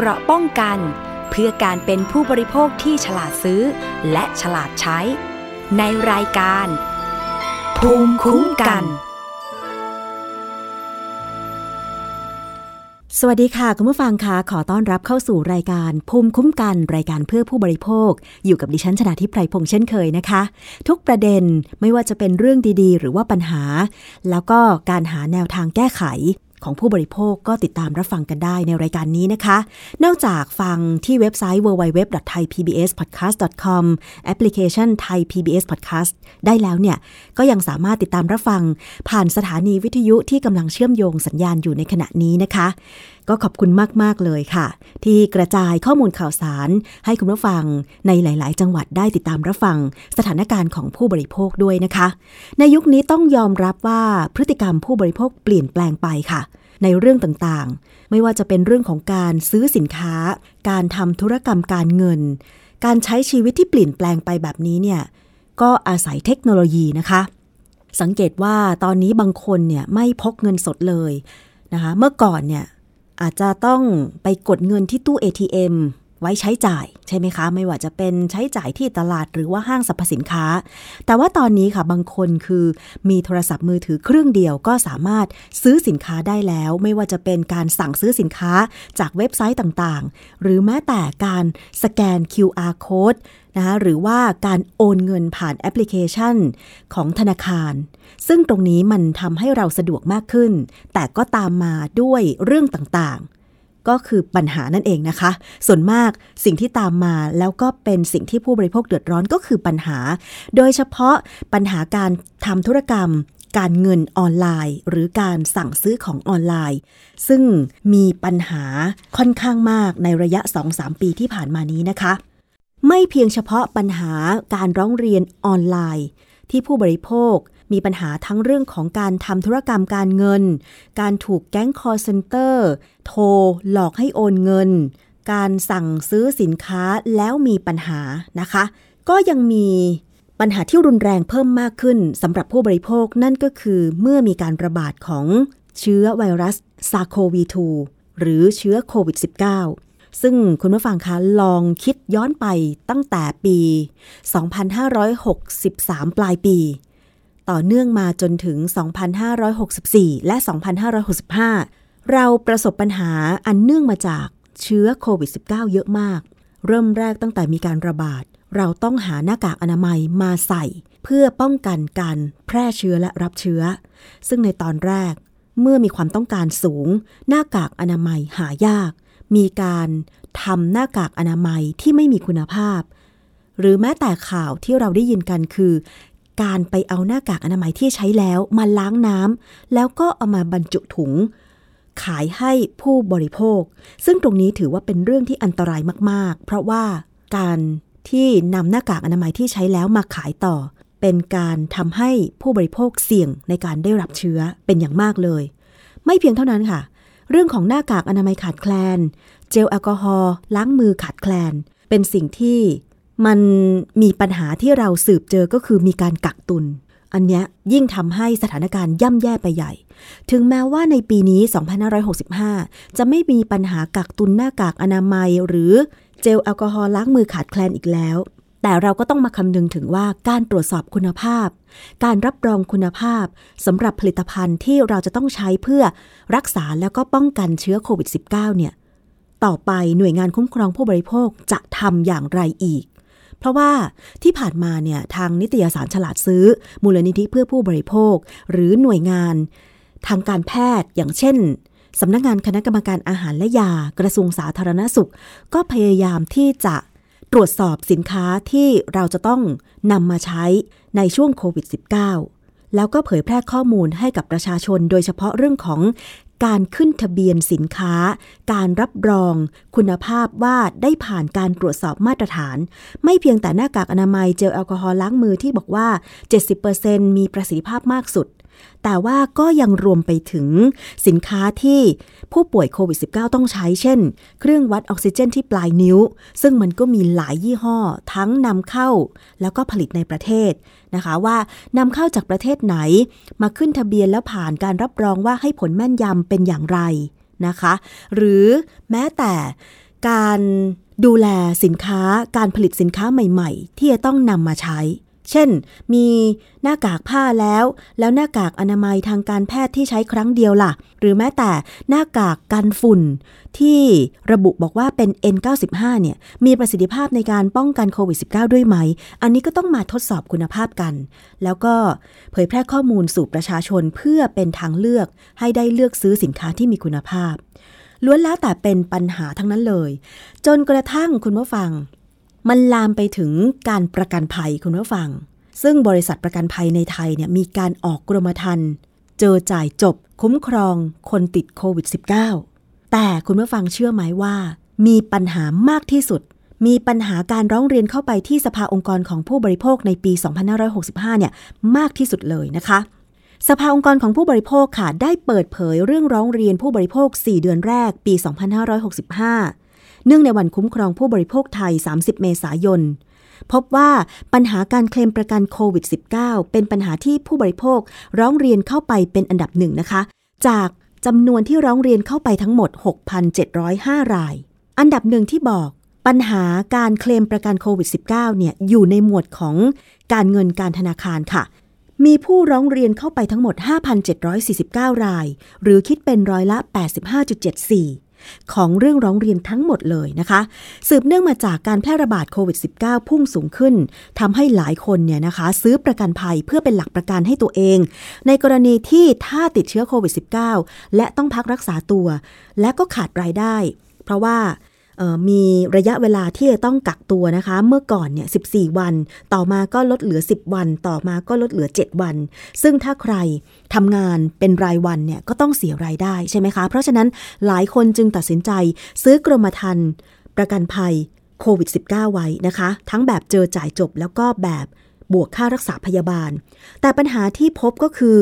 เกราะป้องกัน เพื่อการเป็นผู้บริโภคที่ฉลาดซื้อ และฉลาดใช้ ในรายการ ภูมิคุ้มกัน สวัสดีค่ะคุณผู้ฟังคะขอต้อนรับเข้าสู่รายการภูมิคุ้มกัน รายการเพื่อผู้บริโภค อยู่กับดิฉันชนะทิพไพรพงษ์เช่นเคยนะคะ ทุกประเด็นไม่ว่าจะเป็นเรื่องดีๆ หรือว่าปัญหา แล้วก็การหาแนวทางแก้ไข ของผู้บริโภคก็ติดตามรับฟังกันได้ในรายการนี้นะคะ นอกจากฟังที่เว็บไซต์ www.thaipbspodcast.com แอปพลิเคชัน Thai PBS Podcast ได้แล้วเนี่ย ก็ยังสามารถติดตามรับฟัง ผ่านสถานีวิทยุที่กำลังเชื่อมโยงสัญญาณอยู่ในขณะนี้นะคะ ก็ขอบคุณมาก ๆ เลยค่ะ ที่กระจายข้อมูลข่าวสารให้คุณผู้ฟังในหลาย ๆ จังหวัดได้ติดตามรับฟังสถานการณ์ของผู้บริโภคด้วยนะคะ ในยุคนี้ต้องยอมรับว่าพฤติกรรมผู้บริโภคเปลี่ยนแปลงไปค่ะ ในเรื่องต่างๆ ไม่ว่าจะเป็นเรื่องของการซื้อสินค้า การทำธุรกรรมการเงิน การใช้ชีวิตที่เปลี่ยนแปลงไปแบบนี้เนี่ยก็อาศัยเทคโนโลยีนะคะ สังเกตว่าตอนนี้บางคนเนี่ยไม่พกเงินสดเลยนะคะ เมื่อก่อนเนี่ย อาจจะต้องไปกดเงินที่ตู้ ATM ไว้ใช้จ่ายใช่ไหมคะ ไม่ว่าจะเป็นใช้จ่ายที่ตลาดหรือว่าห้างสรรพสินค้า แต่ว่าตอนนี้ค่ะบางคนคือมีโทรศัพท์มือถือเครื่องเดียวก็สามารถซื้อสินค้าได้แล้ว ไม่ว่าจะเป็นการสั่งซื้อสินค้าจากเว็บไซต์ต่างๆ หรือแม้แต่การสแกน QR code นะคะหรือว่าการโอนเงินผ่านแอปพลิเคชันของธนาคาร ซึ่งตรงนี้มันทำให้เราสะดวกมากขึ้น แต่ก็ตามมาด้วยเรื่องต่างๆ ก็คือปัญหานั่นเองนะคะ ส่วนมากสิ่งที่ตามมาแล้วก็เป็นสิ่งที่ผู้บริโภคเดือดร้อนก็คือปัญหา โดยเฉพาะปัญหาการทำธุรกรรม การเงินออนไลน์ หรือการสั่งซื้อของออนไลน์ ซึ่งมีปัญหาค่อนข้างมากในระยะ 2-3 ปีที่ผ่านมานี้นะคะ ไม่เพียงเฉพาะปัญหาการร้องเรียนออนไลน์ ที่ผู้บริโภค มีปัญหาทั้งเรื่องของการทำธุรกรรมการเงิน การถูกแก๊ง call centerโทรหลอกให้โอนเงิน การสั่งซื้อสินค้าแล้วมีปัญหานะคะ ก็ยังมีปัญหาที่รุนแรงเพิ่มมากขึ้นสำหรับผู้บริโภคนั่นก็คือเมื่อมีการระบาดของเชื้อไวรัสซาโควี2หรือเชื้อโควิด -19 ซึ่งคุณผู้ฟังคะลองคิดย้อนไปตั้งแต่ปี 2563 ปลายปี ต่อเนื่องมาจนถึง 2564 และ 2565 เราประสบปัญหาอันเนื่องมาจากเชื้อโควิด -19 เยอะมาก เริ่มแรกตั้งแต่มีการระบาด เราต้องหาหน้ากากอนามัยมาใส่ เพื่อป้องกันการแพร่เชื้อและรับเชื้อ ซึ่งในตอนแรกเมื่อมีความต้องการสูง หน้ากากอนามัยหายาก มีการทำหน้ากากอนามัยที่ไม่มีคุณภาพ หรือแม้แต่ข่าวที่เราได้ยินกันคือ การไปเอาหน้ากากอนามัยที่ใช้แล้วมาล้างน้ำแล้วก็เอามาบรรจุถุง ขายให้ผู้บริโภค ซึ่งตรงนี้ถือว่าเป็นเรื่องที่อันตรายมากๆ เพราะว่าการที่นำหน้ากากอนามัยที่ใช้แล้วมาขายต่อ เป็นการทำให้ผู้บริโภคเสี่ยงในการได้รับเชื้อเป็นอย่างมากเลย ไม่เพียงเท่านั้นค่ะ เรื่องของหน้ากากอนามัยขาดแคลน เจลแอลกอฮอล์ล้างมือขาดแคลน เป็นสิ่งที่ มันมีปัญหาที่เราสืบเจอก็คือมีการกักตุน อันเนี้ยยิ่งทำให้สถานการณ์ย่ำแย่ไปใหญ่ ถึงแม้ว่าในปีนี้ 2565 จะไม่มีปัญหากักตุนหน้ากากอนามัย หรือเจลแอลกอฮอล์ล้างมือขาดแคลนอีกแล้ว แต่เราก็ต้องมาคำนึงถึงว่าการตรวจสอบคุณภาพ การรับรองคุณภาพสำหรับผลิตภัณฑ์ที่เราจะต้องใช้เพื่อรักษาแล้วก็ป้องกันเชื้อโควิด -19 เนี่ยต่อไปหน่วยงานคุ้มครองผู้บริโภคจะทำอย่างไรอีก เพราะว่าที่ผ่านมาเนี่ยทางนิตยสารฉลาดซื้อ มูลนิธิเพื่อผู้บริโภค หรือหน่วยงาน ทางการแพทย์อย่างเช่นสำนักงานคณะกรรมการอาหารและยา กระทรวงสาธารณสุข ก็พยายามที่จะตรวจสอบสินค้าที่เราจะต้องนำมาใช้ในช่วงโควิด -19 แล้วก็เผยแพร่ข้อมูลให้กับประชาชน โดยเฉพาะเรื่องของ การขึ้นทะเบียนสินค้า การรับรอง คุณภาพว่าได้ผ่านการตรวจสอบมาตรฐาน ไม่เพียงแต่หน้ากากอนามัยเจลแอลกอฮอล์ล้างมือที่บอกว่า 70%มีประสิทธิภาพมากสุด แต่ว่าก็ยังรวมไปถึงสินค้าที่ผู้ป่วยโควิด -19 ต้องใช้เช่น เครื่องวัดออกซิเจนที่ปลายนิ้ว ซึ่งมันก็มีหลายยี่ห้อ ทั้งนำเข้า แล้วก็ผลิตในประเทศ นะคะว่านำเข้าจากประเทศไหน มาขึ้นทะเบียนแล้วผ่านการรับรองว่าให้ผลแม่นยำเป็นอย่างไรนะคะ หรือแม้แต่การดูแลสินค้าการผลิตสินค้าใหม่ ๆ ที่จะต้องนำมาใช้ เช่น มีหน้ากากผ้าแล้ว แล้วหน้ากากอนามัยทางการแพทย์ที่ใช้ครั้งเดียวล่ะ หรือแม้แต่หน้ากากกันฝุ่น ที่ระบุบอกว่าเป็น N95 เนี่ย มีประสิทธิภาพในการป้องกันโควิด -19 ด้วยไหม อันนี้ก็ต้องมาทดสอบคุณภาพกัน แล้วก็เผยแพร่ข้อมูลสู่ประชาชนเพื่อเป็นทางเลือก ให้ได้เลือกซื้อสินค้าที่มีคุณภาพล้วนแล้วแต่เป็นปัญหาทั้งนั้นเลย จนกระทั่งคุณผู้ฟัง มันลามไปถึงการประกันภัยคุณผู้ฟัง ซึ่งบริษัทประกันภัยในไทยเนี่ยมีการออกกรมธรรม์เจอจ่ายจบ คุ้มครองคนติดโควิด -19 แต่คุณผู้ฟังเชื่อไหมว่า มีปัญหามากที่สุด มีปัญหาการร้องเรียนเข้าไปที่สภาองค์กรของผู้บริโภคในปี 2565 เนี่ยมากที่สุดเลยนะคะสภาองค์กรของผู้บริโภคค่ะ ได้เปิดเผยเรื่องร้องเรียนผู้บริโภค 4 เดือนแรกปี 2565 เนื่องในวันคุ้มครองผู้บริโภคไทย 30 เมษายน พบว่าปัญหาการเคลมประกันโควิด -19 เป็นปัญหาที่ผู้บริโภคร้องเรียนเข้าไปเป็นอันดับหนึ่งนะคะ จากจำนวนที่ร้องเรียนเข้าไปทั้งหมด 6,705 ราย อันดับหนึ่งที่บอกปัญหาการเคลมประกันโควิด -19 เนี่ยอยู่ในหมวดของการเงินการธนาคารค่ะ มีผู้ร้องเรียนเข้าไปทั้งหมด 5,749 ราย หรือคิดเป็นร้อยละ 85.74 ของเรื่องร้องเรียนทั้งหมดเลยนะคะ สืบเนื่องมาจากการแพร่ระบาดโควิด -19 พุ่งสูงขึ้นทำให้หลายคนเนี่ยนะคะ ซื้อประกันภัยเพื่อเป็นหลักประกันให้ตัวเอง ในกรณีที่ถ้าติดเชื้อโควิด -19 และต้องพักรักษาตัว และก็ขาดรายได้ เพราะว่า มีระยะเวลาที่จะต้องกักตัวนะคะ เมื่อก่อนเนี่ย 14 วัน ต่อมาก็ลดเหลือ 10 วัน ต่อมาก็ลดเหลือ 7 วัน ซึ่งถ้าใครทำงานเป็นรายวันเนี่ยก็ต้องเสียรายได้ใช่ไหมคะ เพราะฉะนั้นหลายคนจึงตัดสินใจซื้อกรมธรรม์ประกันภัยโควิด -19 ไว้นะคะ ทั้งแบบเจอจ่ายจบแล้วก็แบบบวกค่ารักษาพยาบาล แต่ปัญหาที่พบก็คือ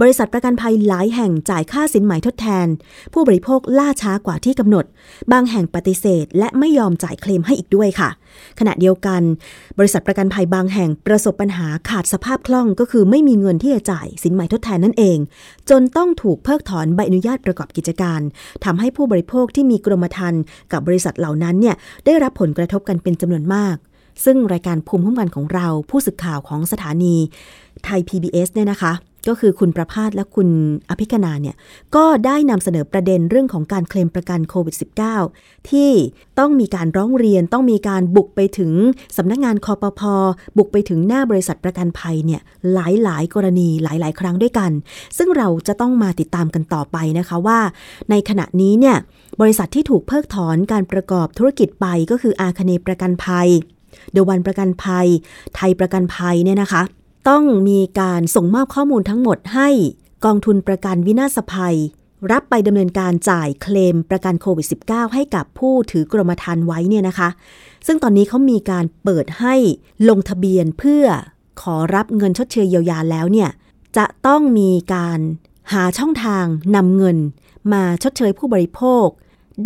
บริษัทประกันภัยหลายแห่งจ่ายค่าสินไหมทดแทน ผู้บริโภคล่าช้ากว่าที่กำหนด บางแห่งปฏิเสธ และไม่ยอมจ่ายเคลมให้อีกด้วยค่ะ ขณะเดียวกัน บริษัทประกันภัยบางแห่งประสบปัญหาขาดสภาพคล่องก็คือไม่มีเงินที่จะจ่ายสินไหมทดแทนนั่นเอง จนต้องถูกเพิกถอนใบอนุญาตประกอบกิจการทำให้ผู้บริโภคที่มีกรมธรรม์กับบริษัทเหล่านั้นเนี่ยได้รับผลกระทบกันเป็นจำนวนมากซึ่งรายการภูมิคุ้มกันของเราผู้สื่อข่าวของสถานีไทย PBS เนี่ยนะคะ ก็คือคุณประพาสและคุณอภิคณาเนี่ยก็ได้นำเสนอประเด็นเรื่องของการเคลมประกันโควิด -19 ที่ต้องมีการร้องเรียนต้องมีการบุกไปถึงสำนักงานคอปพบุกไปถึงหน้าบริษัทประกันภัยเนี่ยหลายๆกรณีหลายๆครั้งด้วยกัน ซึ่งเราจะต้องมาติดตามกันต่อไปนะคะว่า ในขณะนี้เนี่ยบริษัทที่ถูกเพิกถอนการประกอบธุรกิจไปก็คืออาคเนประกันภัยเดวันประกันภัย ไทยประกันภัยเนี่ยนะคะ ต้องมีการส่งมอบข้อมูลทั้งหมดให้กองทุนประกันวินาศภัย รับไปดำเนินการจ่ายเคลมประกันโควิด -19 ให้กับผู้ถือกรมธรรม์ไว้เนี่ยนะคะ ซึ่งตอนนี้เขามีการเปิดให้ลงทะเบียนเพื่อขอรับเงินชดเชยเยียวยาแล้วเนี่ยจะต้องมีการหาช่องทางนำเงิน มาชดเชยผู้บริโภค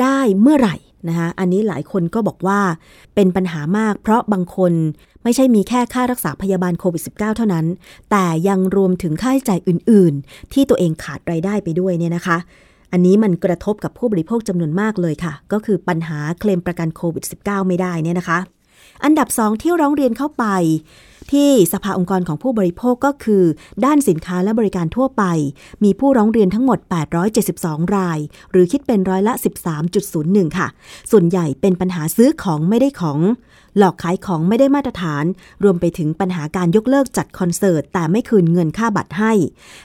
ได้เมื่อไหร่ นะคะอันนี้หลายคนก็บอกว่าเป็นปัญหามาก เพราะบางคนไม่ใช่มีแค่ค่ารักษาพยาบาลโควิด -19 เท่านั้น แต่ยังรวมถึงค่าใช้จ่ายอื่น ๆ ที่ตัวเองขาดรายได้ไปด้วยเนี่ยนะคะ อันนี้มันกระทบกับผู้บริโภคจำนวนมากเลยค่ะ ก็คือปัญหาเคลมประกันโควิด -19 ไม่ได้เนี่ยนะคะ อันดับสองที่ร้องเรียนเข้าไป ที่สภาองค์กรของผู้บริโภคก็คือ ด้านสินค้าและบริการทั่วไป มีผู้ร้องเรียนทั้งหมด 872 ราย หรือคิดเป็นร้อยละ 13.01 ค่ะ ส่วนใหญ่เป็นปัญหาซื้อของไม่ได้ของ หลอกขายของไม่ได้มาตรฐาน รวมไปถึงปัญหาการยกเลิกจัดคอนเสิร์ต แต่ไม่คืนเงินค่าบัตรให้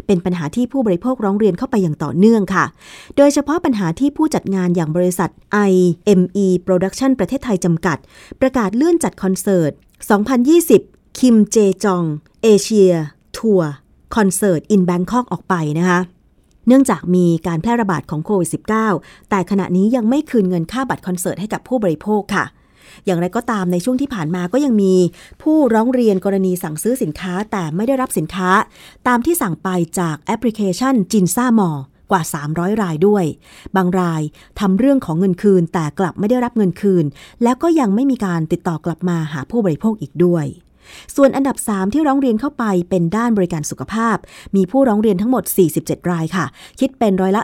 เป็นปัญหาที่ผู้บริโภคร้องเรียนเข้าไปอย่างต่อเนื่องค่ะ โดยเฉพาะปัญหาที่ผู้จัดงานอย่างบริษัท IME Production ประเทศไทยจำกัด ประกาศเลื่อนจัดคอนเสิร์ต 2020 คิมแจจุง Asia Tour Concert in Bangkok ออกไปนะคะ เนื่องจากมีการแพร่ระบาดของโควิด -19 แต่ขณะนี้ยังไม่คืนเงินค่าบัตรคอนเสิร์ตให้กับผู้บริโภคค่ะอย่างไรก็ตามในช่วงที่ผ่านมาก็ยังมีผู้ร้องเรียนกรณีสั่งซื้อสินค้าแต่ไม่ได้รับสินค้า ตามที่สั่งไปจากแอปพลิเคชันจินซ่ามอกว่า 300 รายด้วย บางรายทำเรื่องของเงินคืนแต่กลับไม่ได้รับเงินคืน แล้วก็ยังไม่มีการติดต่อกลับมาหาผู้บริโภคอีกด้วย ส่วนอันดับ 3 ที่ร้องเรียนเข้าไปเป็นด้านบริการสุขภาพ มีผู้ร้องเรียนทั้งหมด 47 รายค่ะ คิดเป็นร้อยละ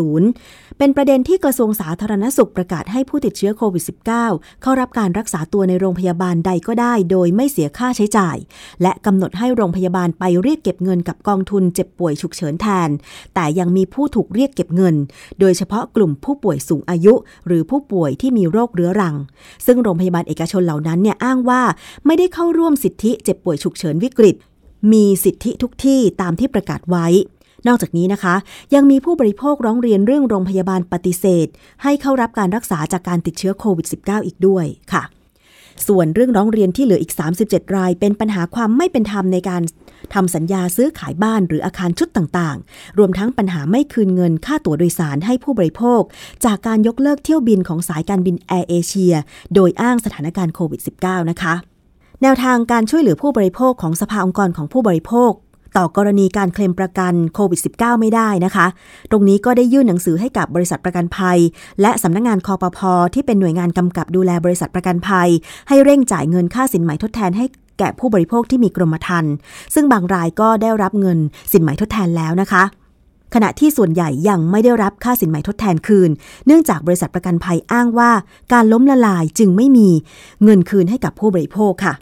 0.70 เป็นประเด็นที่กระทรวงสาธารณสุขประกาศให้ผู้ติดเชื้อโควิด -19 เข้ารับการรักษาตัวในโรงพยาบาลใดก็ได้ โดยไม่เสียค่าใช้จ่าย และกำหนดให้โรงพยาบาลไปเรียกเก็บเงินกับกองทุนเจ็บป่วยฉุกเฉินแทน แต่ยังมีผู้ถูกเรียกเก็บเงิน โดยเฉพาะกลุ่มผู้ป่วยสูงอายุ หรือผู้ป่วยที่มีโรคเรื้อรัง ซึ่งโรงพยาบาลเอกชนเหล่านั้นเนี่ยอ้างว่าไม่ได้เข้าร่วมสิทธิเจ็บป่วยฉุกเฉินวิกฤต มีสิทธิทุกที่ตามที่ประกาศไว้ นอกจากนี้นะคะ ยังมีผู้บริโภคร้องเรียนเรื่องโรงพยาบาลปฏิเสธ ให้เข้ารับการรักษาจากการติดเชื้อโควิด -19 อีกด้วยค่ะส่วนเรื่องร้องเรียนที่เหลืออีก 37 ราย เป็นปัญหาความไม่เป็นธรรมในการทำสัญญาซื้อขายบ้านหรืออาคารชุดต่างๆ รวมทั้งปัญหาไม่คืนเงินค่าตั๋วโดยสารให้ผู้บริโภค จากการยกเลิกเที่ยวบินของสายการบินแอร์เอเชีย โดยอ้างสถานการณ์โควิด -19 นะคะ แนวทางการช่วยเหลือผู้บริโภคของสภาองค์กรของผู้บริโภค ต่อกรณีการเคลมประกันโควิด -19 ไม่ได้นะคะ ตรงนี้ก็ได้ยื่นหนังสือให้กับบริษัทประกันภัย และสำนักงงานคอปพอที่เป็นหน่วยงานกำกับดูแลบริษัทประกันภัย ให้เร่งจ่ายเงินค่าสินไหมทดแทนให้แก่ผู้บริโภคที่มีกรมธรรม์ซึ่งบางรายก็ได้รับเงินสินไหมทดแทนแล้วนะคะ ขณะที่ส่วนใหญ่ยังไม่ได้รับค่าสินไหมทดแทนคืน เนื่องจากบริษัทประกันภัยอ้างว่า การล้มละลายจึงไม่มีเงินคืนให้กับผู้บริโภคค่ะ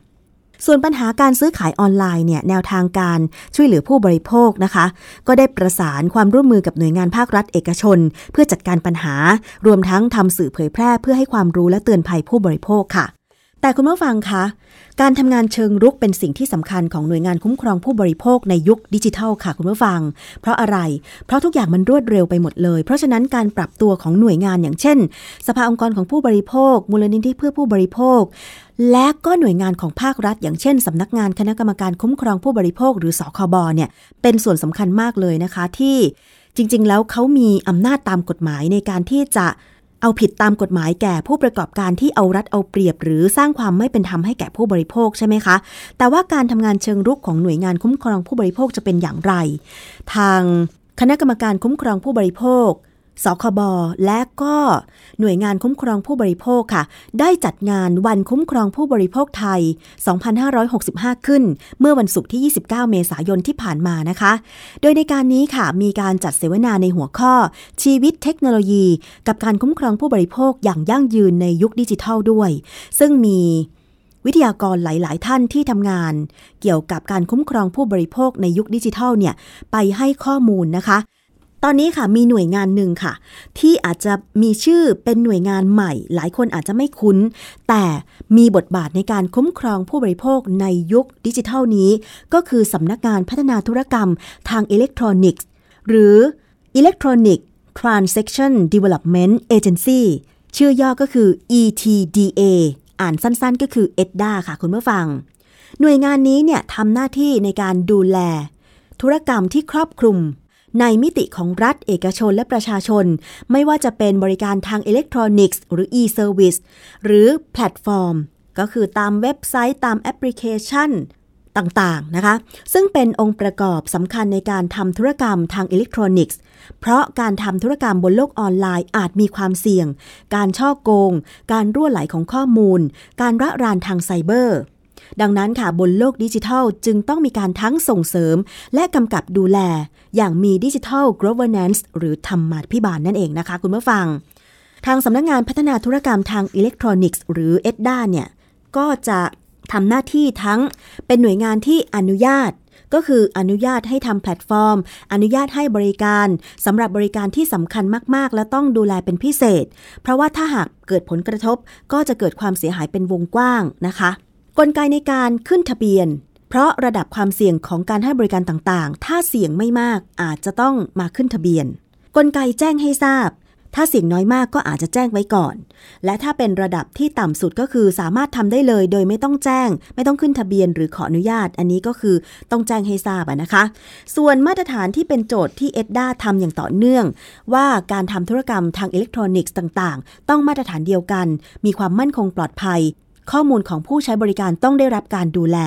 ส่วนปัญหาการซื้อขายออนไลน์เนี่ยแนวทางการช่วยเหลือผู้บริโภคนะคะ ก็ได้ประสานความร่วมมือกับหน่วยงานภาครัฐเอกชน เพื่อจัดการปัญหารวมทั้งทำสื่อเผยแพร่เพื่อให้ความรู้และเตือนภัยผู้บริโภคค่ะ แต่คุณผู้ฟังคะ การทำงานเชิงรุกเป็นสิ่งที่สำคัญของหน่วยงานคุ้มครองผู้บริโภคในยุคดิจิทัลค่ะคุณผู้ฟัง เพราะอะไร เพราะทุกอย่างมันรวดเร็วไปหมดเลย เพราะฉะนั้นการปรับตัวของหน่วยงานอย่างเช่น สภาองค์กรของผู้บริโภค มูลนิธิเพื่อผู้บริโภค และก็หน่วยงานของภาครัฐ อย่างเช่นสำนักงานคณะกรรมการคุ้มครองผู้บริโภค หรือสคบเนี่ยเป็นส่วนสำคัญมากเลยนะคะที่จริง ๆ แล้วเขามีอำนาจตามกฎหมายในการที่จะ เอาผิดตามกฎหมายแก่ผู้ประกอบการที่เอารัดเอาเปรียบ หรือสร้างความไม่เป็นธรรมให้แก่ผู้บริโภคใช่ไหมคะ แต่ว่าการทำงานเชิงรุกของหน่วยงานคุ้มครองผู้บริโภคจะเป็นอย่างไร ทางคณะกรรมการคุ้มครองผู้บริโภค สคบและก็หน่วยงานคุ้มครองผู้บริโภคค่ะ ได้จัดงานวันคุ้มครองผู้บริโภคไทย 2565 ขึ้น เมื่อวันศุกร์ที่ 29 เมษายนที่ผ่านมานะคะ โดยในการนี้ค่ะมีการจัดเสวนาในหัวข้อ ชีวิตเทคโนโลยี กับการคุ้มครองผู้บริโภคอย่างยั่งยืนในยุคดิจิทัลด้วย ซึ่งมีวิทยากรหลาย ๆ ท่านที่ทำงาน เกี่ยวกับการคุ้มครองผู้บริโภคในยุคดิจิทัลเนี่ยไปให้ข้อมูลนะคะ ตอนนี้ค่ะมีหน่วยงานหนึ่งค่ะ ที่อาจจะมีชื่อเป็นหน่วยงานใหม่ หลายคนอาจจะไม่คุ้น แต่มีบทบาทในการคุ้มครองผู้บริโภคในยุคดิจิทัลนี้ ก็คือสำนักงานพัฒนาธุรกรรมทางอิเล็กทรอนิกส์ หรือ Electronic Transaction Development Agency ชื่อย่อก็คือ ETDA อ่านสั้นๆก็คือ EDDA ค่ะคุณผู้ฟัง หน่วยงานนี้เนี่ยทำหน้าที่ในการดูแล ธุรกรรมที่ครอบคลุม ในมิติของรัฐเอกชนและประชาชน ไม่ว่าจะเป็นบริการทางอิเล็กทรอนิกส์หรือ e-service หรือแพลตฟอร์ม ก็คือตามเว็บไซต์ตามแอปพลิเคชันต่างๆนะคะ ซึ่งเป็นองค์ประกอบสำคัญในการทำธุรกรรมทางอิเล็กทรอนิกส์ เพราะการทำธุรกรรมบนโลกออนไลน์อาจมีความเสี่ยง การฉ้อโกง การรั่วไหลของข้อมูล การระรานทางไซเบอร์ ดังนั้นค่ะบนโลกดิจิทัลจึงต้องมีการทั้งส่งเสริม และกำกับดูแล อย่างมีดิจิทัล governance หรือธรรมาภิบาลนั่นเองนะคะ คุณผู้ฟัง ทางสำนักงงานพัฒนาธุรกรรมทางอิเล็กทรอนิกส์หรือ EDDA เนี่ย ก็จะทำหน้าที่ทั้งเป็นหน่วยงานที่อนุญาตก็คืออนุญาตให้ทำแพลตฟอร์ม อนุญาตให้บริการสำหรับบริการที่สำคัญมาก ๆ และต้องดูแลเป็นพิเศษ เพราะว่าถ้าหากเกิดผลกระทบก็จะเกิดความเสียหายเป็นวงกว้างนะคะ กลไกในการขึ้นทะเบียน เพราะระดับความเสี่ยงของการให้บริการต่างๆ ถ้าเสี่ยงไม่มากอาจจะต้องมาขึ้นทะเบียน กลไกแจ้งให้ทราบ ถ้าเสี่ยงน้อยมากก็อาจจะแจ้งไว้ก่อน และถ้าเป็นระดับที่ต่ำสุดก็คือสามารถทำได้เลย โดยไม่ต้องแจ้ง ไม่ต้องขึ้นทะเบียนหรือขออนุญาต อันนี้ก็คือต้องแจ้งให้ทราบนะคะ ส่วนมาตรฐานที่เป็นโจทย์ที่เอ็ดด้าทำอย่างต่อเนื่อง ว่าการทำธุรกรรมทางอิเล็กทรอนิกส์ต่าง ๆ ต้องมาตรฐานเดียวกัน มีความมั่นคงปลอดภัย ข้อมูลของผู้ใช้บริการต้องได้รับการดูแล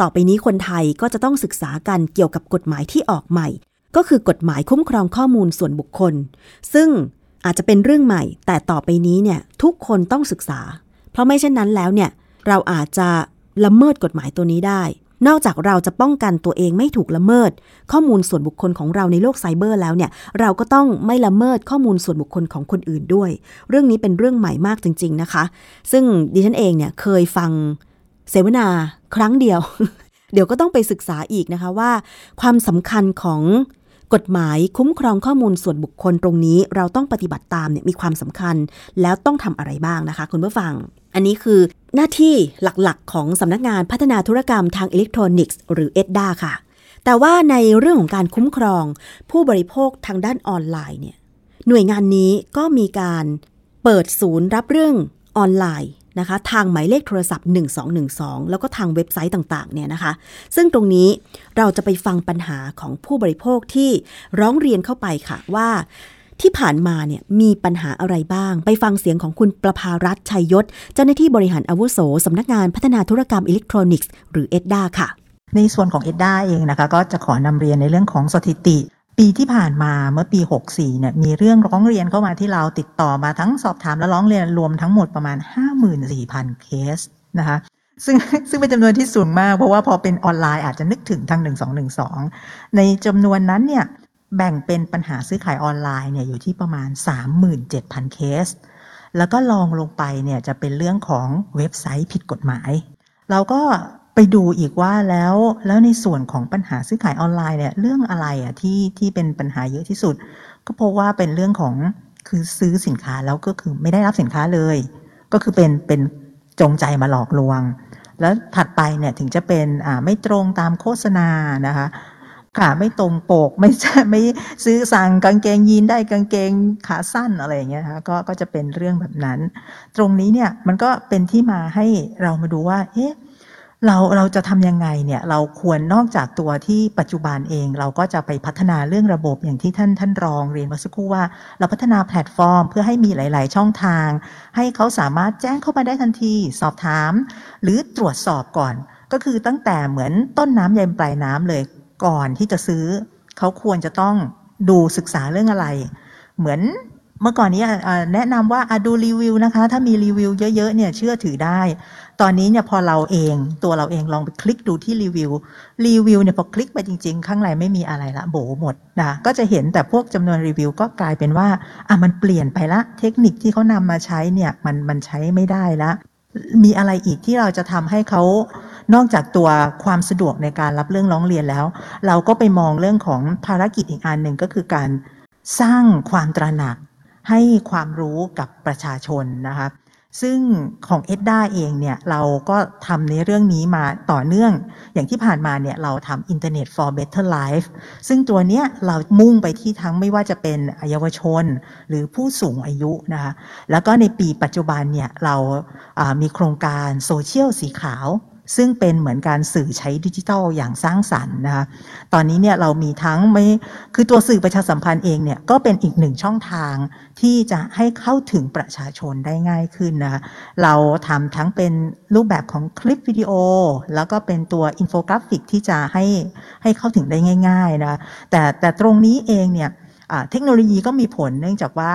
ต่อไปนี้คนไทยก็จะต้องศึกษากันเกี่ยวกับกฎหมายที่ออกใหม่ ก็คือกฎหมายคุ้มครองข้อมูลส่วนบุคคล ซึ่งอาจจะเป็นเรื่องใหม่ แต่ต่อไปนี้เนี่ยทุกคนต้องศึกษา เพราะไม่เช่นนั้นแล้วเนี่ยเราอาจจะละเมิดกฎหมายตัวนี้ได้ นอกจากเราจะป้องกันตัวเองไม่ถูกละเมิด ข้อมูลส่วนบุคคลของเราในโลกไซเบอร์แล้วเนี่ย เราก็ต้องไม่ละเมิดข้อมูลส่วนบุคคลของคนอื่นด้วย เรื่องนี้เป็นเรื่องใหม่มากจริง ๆนะคะ ซึ่งดิฉันเองเนี่ยเคยฟังเสวนาครั้งเดียว เดี๋ยวก็ต้องไปศึกษาอีกนะคะว่า ความสำคัญของกฎหมายคุ้มครองข้อมูลส่วนบุคคลตรงนี้เราต้องปฏิบัติตามเนี่ยมีความสำคัญแล้วต้องทำอะไรบ้างนะคะ คุณผู้ฟัง อันนี้คือ หน้าที่หลักๆ ของสำนักงานพัฒนาธุรกรรมทางอิเล็กทรอนิกส์หรือเอ็ดดาค่ะ แต่ว่าในเรื่องของการคุ้มครอง ผู้บริโภคทางด้านออนไลน์เนี่ยหน่วยงานนี้ก็มีการเปิดศูนย์รับเรื่องออนไลน์นะคะทางหมายเลขโทรศัพท์ 1212 แล้วก็ทางเว็บไซต์ต่างๆเนี่ยนะคะ ซึ่งตรงนี้เราจะไปฟังปัญหาของผู้บริโภคที่ร้องเรียนเข้าไปค่ะว่า ที่ผ่านมาเนี่ยมีปัญหาอะไรบ้าง ไปฟังเสียงของคุณประภารัตชัยยศ เจ้าหน้าที่บริหารอาวุโสสำนักงานพัฒนาธุรกรรมอิเล็กทรอนิกส์หรือ ETDA ค่ะ ในส่วนของ ETDA เองนะคะก็จะขอนำเรียนในเรื่องของสถิติปีที่ผ่านมาเมื่อปี 64 เนี่ยมีเรื่องร้องเรียนเข้ามาที่เราติดต่อมาทั้งสอบถามและร้องเรียนรวมทั้งหมดประมาณ 54,000 เคสนะคะซึ่งซึ่งเป็นจำนวนที่สูงมาก เพราะว่าพอเป็นออนไลน์อาจจะนึกถึงทาง 1212 ในจำนวนนั้นเนี่ย แบ่งเป็นปัญหาซื้อขายออนไลน์เนี่ยอยู่ที่ประมาณ 37,000 เคส แล้วก็ลองลงไปเนี่ยจะเป็นเรื่องของเว็บไซต์ผิดกฎหมาย เราก็ไปดูอีกว่าแล้วแล้วในส่วนของปัญหาซื้อขายออนไลน์เนี่ยเรื่องอะไรอะที่ที่เป็นปัญหาเยอะที่สุด ก็เพราะว่าเป็นเรื่องของคือซื้อสินค้าแล้วก็คือไม่ได้รับสินค้าเลย ก็คือเป็นเป็นจงใจมาหลอกลวง แล้วถัดไปเนี่ยถึงจะเป็นอ่าไม่ตรงตามโฆษณานะคะ ค่ะ ไม่ตรงปกไม่ใช่ไม่ซื้อสั่งกางเกงยีนได้กางเกงขาสั้นอะไรอย่างเงี้ยนะคะก็ก็จะเป็นเรื่องแบบนั้น ตรงนี้เนี่ยมันก็เป็นที่มาให้เรามาดูว่าเอ๊ะเราเราจะทำยังไงเนี่ยเราควรนอกจากตัวที่ปัจจุบันเอง เราก็จะไปพัฒนาเรื่องระบบอย่างที่ท่านท่านรองเรียนเมื่อสักครู่ว่า เราพัฒนาแพลตฟอร์ม เพื่อให้มีหลาย ๆ ช่องทาง ให้เขาสามารถแจ้งเข้ามาได้ทันที สอบถาม หรือตรวจสอบก่อน ก็คือตั้งแต่เหมือนต้นน้ำยันปลายน้ำเลย ก่อนที่จะซื้อ เขาควรจะต้องดูศึกษาเรื่องอะไร เหมือนเมื่อก่อนนี้แนะนำว่าอดูรีวิวนะคะ ถ้ามีรีวิวเยอะๆเนี่ยเชื่อถือได้ ตอนนี้เนี่ยพอเราเองตัวเราเองลองไปคลิกดูที่รีวิวรีวิวเนี่ยพอคลิกไปจริง ๆ ข้างในไม่มีอะไรละโบหมดนะก็จะเห็นแต่พวกจำนวนรีวิวก็กลายเป็นว่าอะมันเปลี่ยนไปละเทคนิคที่เขานำมาใช้เนี่ยมันมันใช้ไม่ได้ละมีอะไรอีกที่เราจะทำให้เขา นอกจากตัวความสะดวกในการรับเรื่องร้องเรียนแล้ว เราก็ไปมองเรื่องของภารกิจอีกอันหนึ่งก็คือการสร้างความตระหนักให้ความรู้กับประชาชนนะคะซึ่งของเอ็ดด้าเองเนี่ยเราก็ทำในเรื่องนี้มาต่อเนื่อง อย่างที่ผ่านมาเนี่ยเราทำ Internet for Better Life ซึ่งตัวเนี้ยเรามุ่งไปที่ทั้งไม่ว่าจะเป็นเยาวชน หรือผู้สูงอายุนะคะแล้วก็ในปีปัจจุบันเนี่ยเราอ่ามีโครงการโซเชียลสีขาว ซึ่งเป็นเหมือนการสื่อใช้ดิจิทัลอย่างสร้างสรรค์นะคะตอนนี้เนี่ยเรามีทั้งไม่คือตัวสื่อประชาสัมพันธ์เองเนี่ยก็เป็นอีกหนึ่งช่องทางที่จะให้เข้าถึงประชาชนได้ง่ายขึ้นนะคะเราทำทั้งเป็นรูปแบบของคลิปวิดีโอ แล้วก็เป็นตัวอินโฟกราฟิกที่จะให้ให้เข้าถึงได้ง่ายๆนะแต่แต่ตรงนี้เองเนี่ยเทคโนโลยีก็มีผลเนื่องจากว่า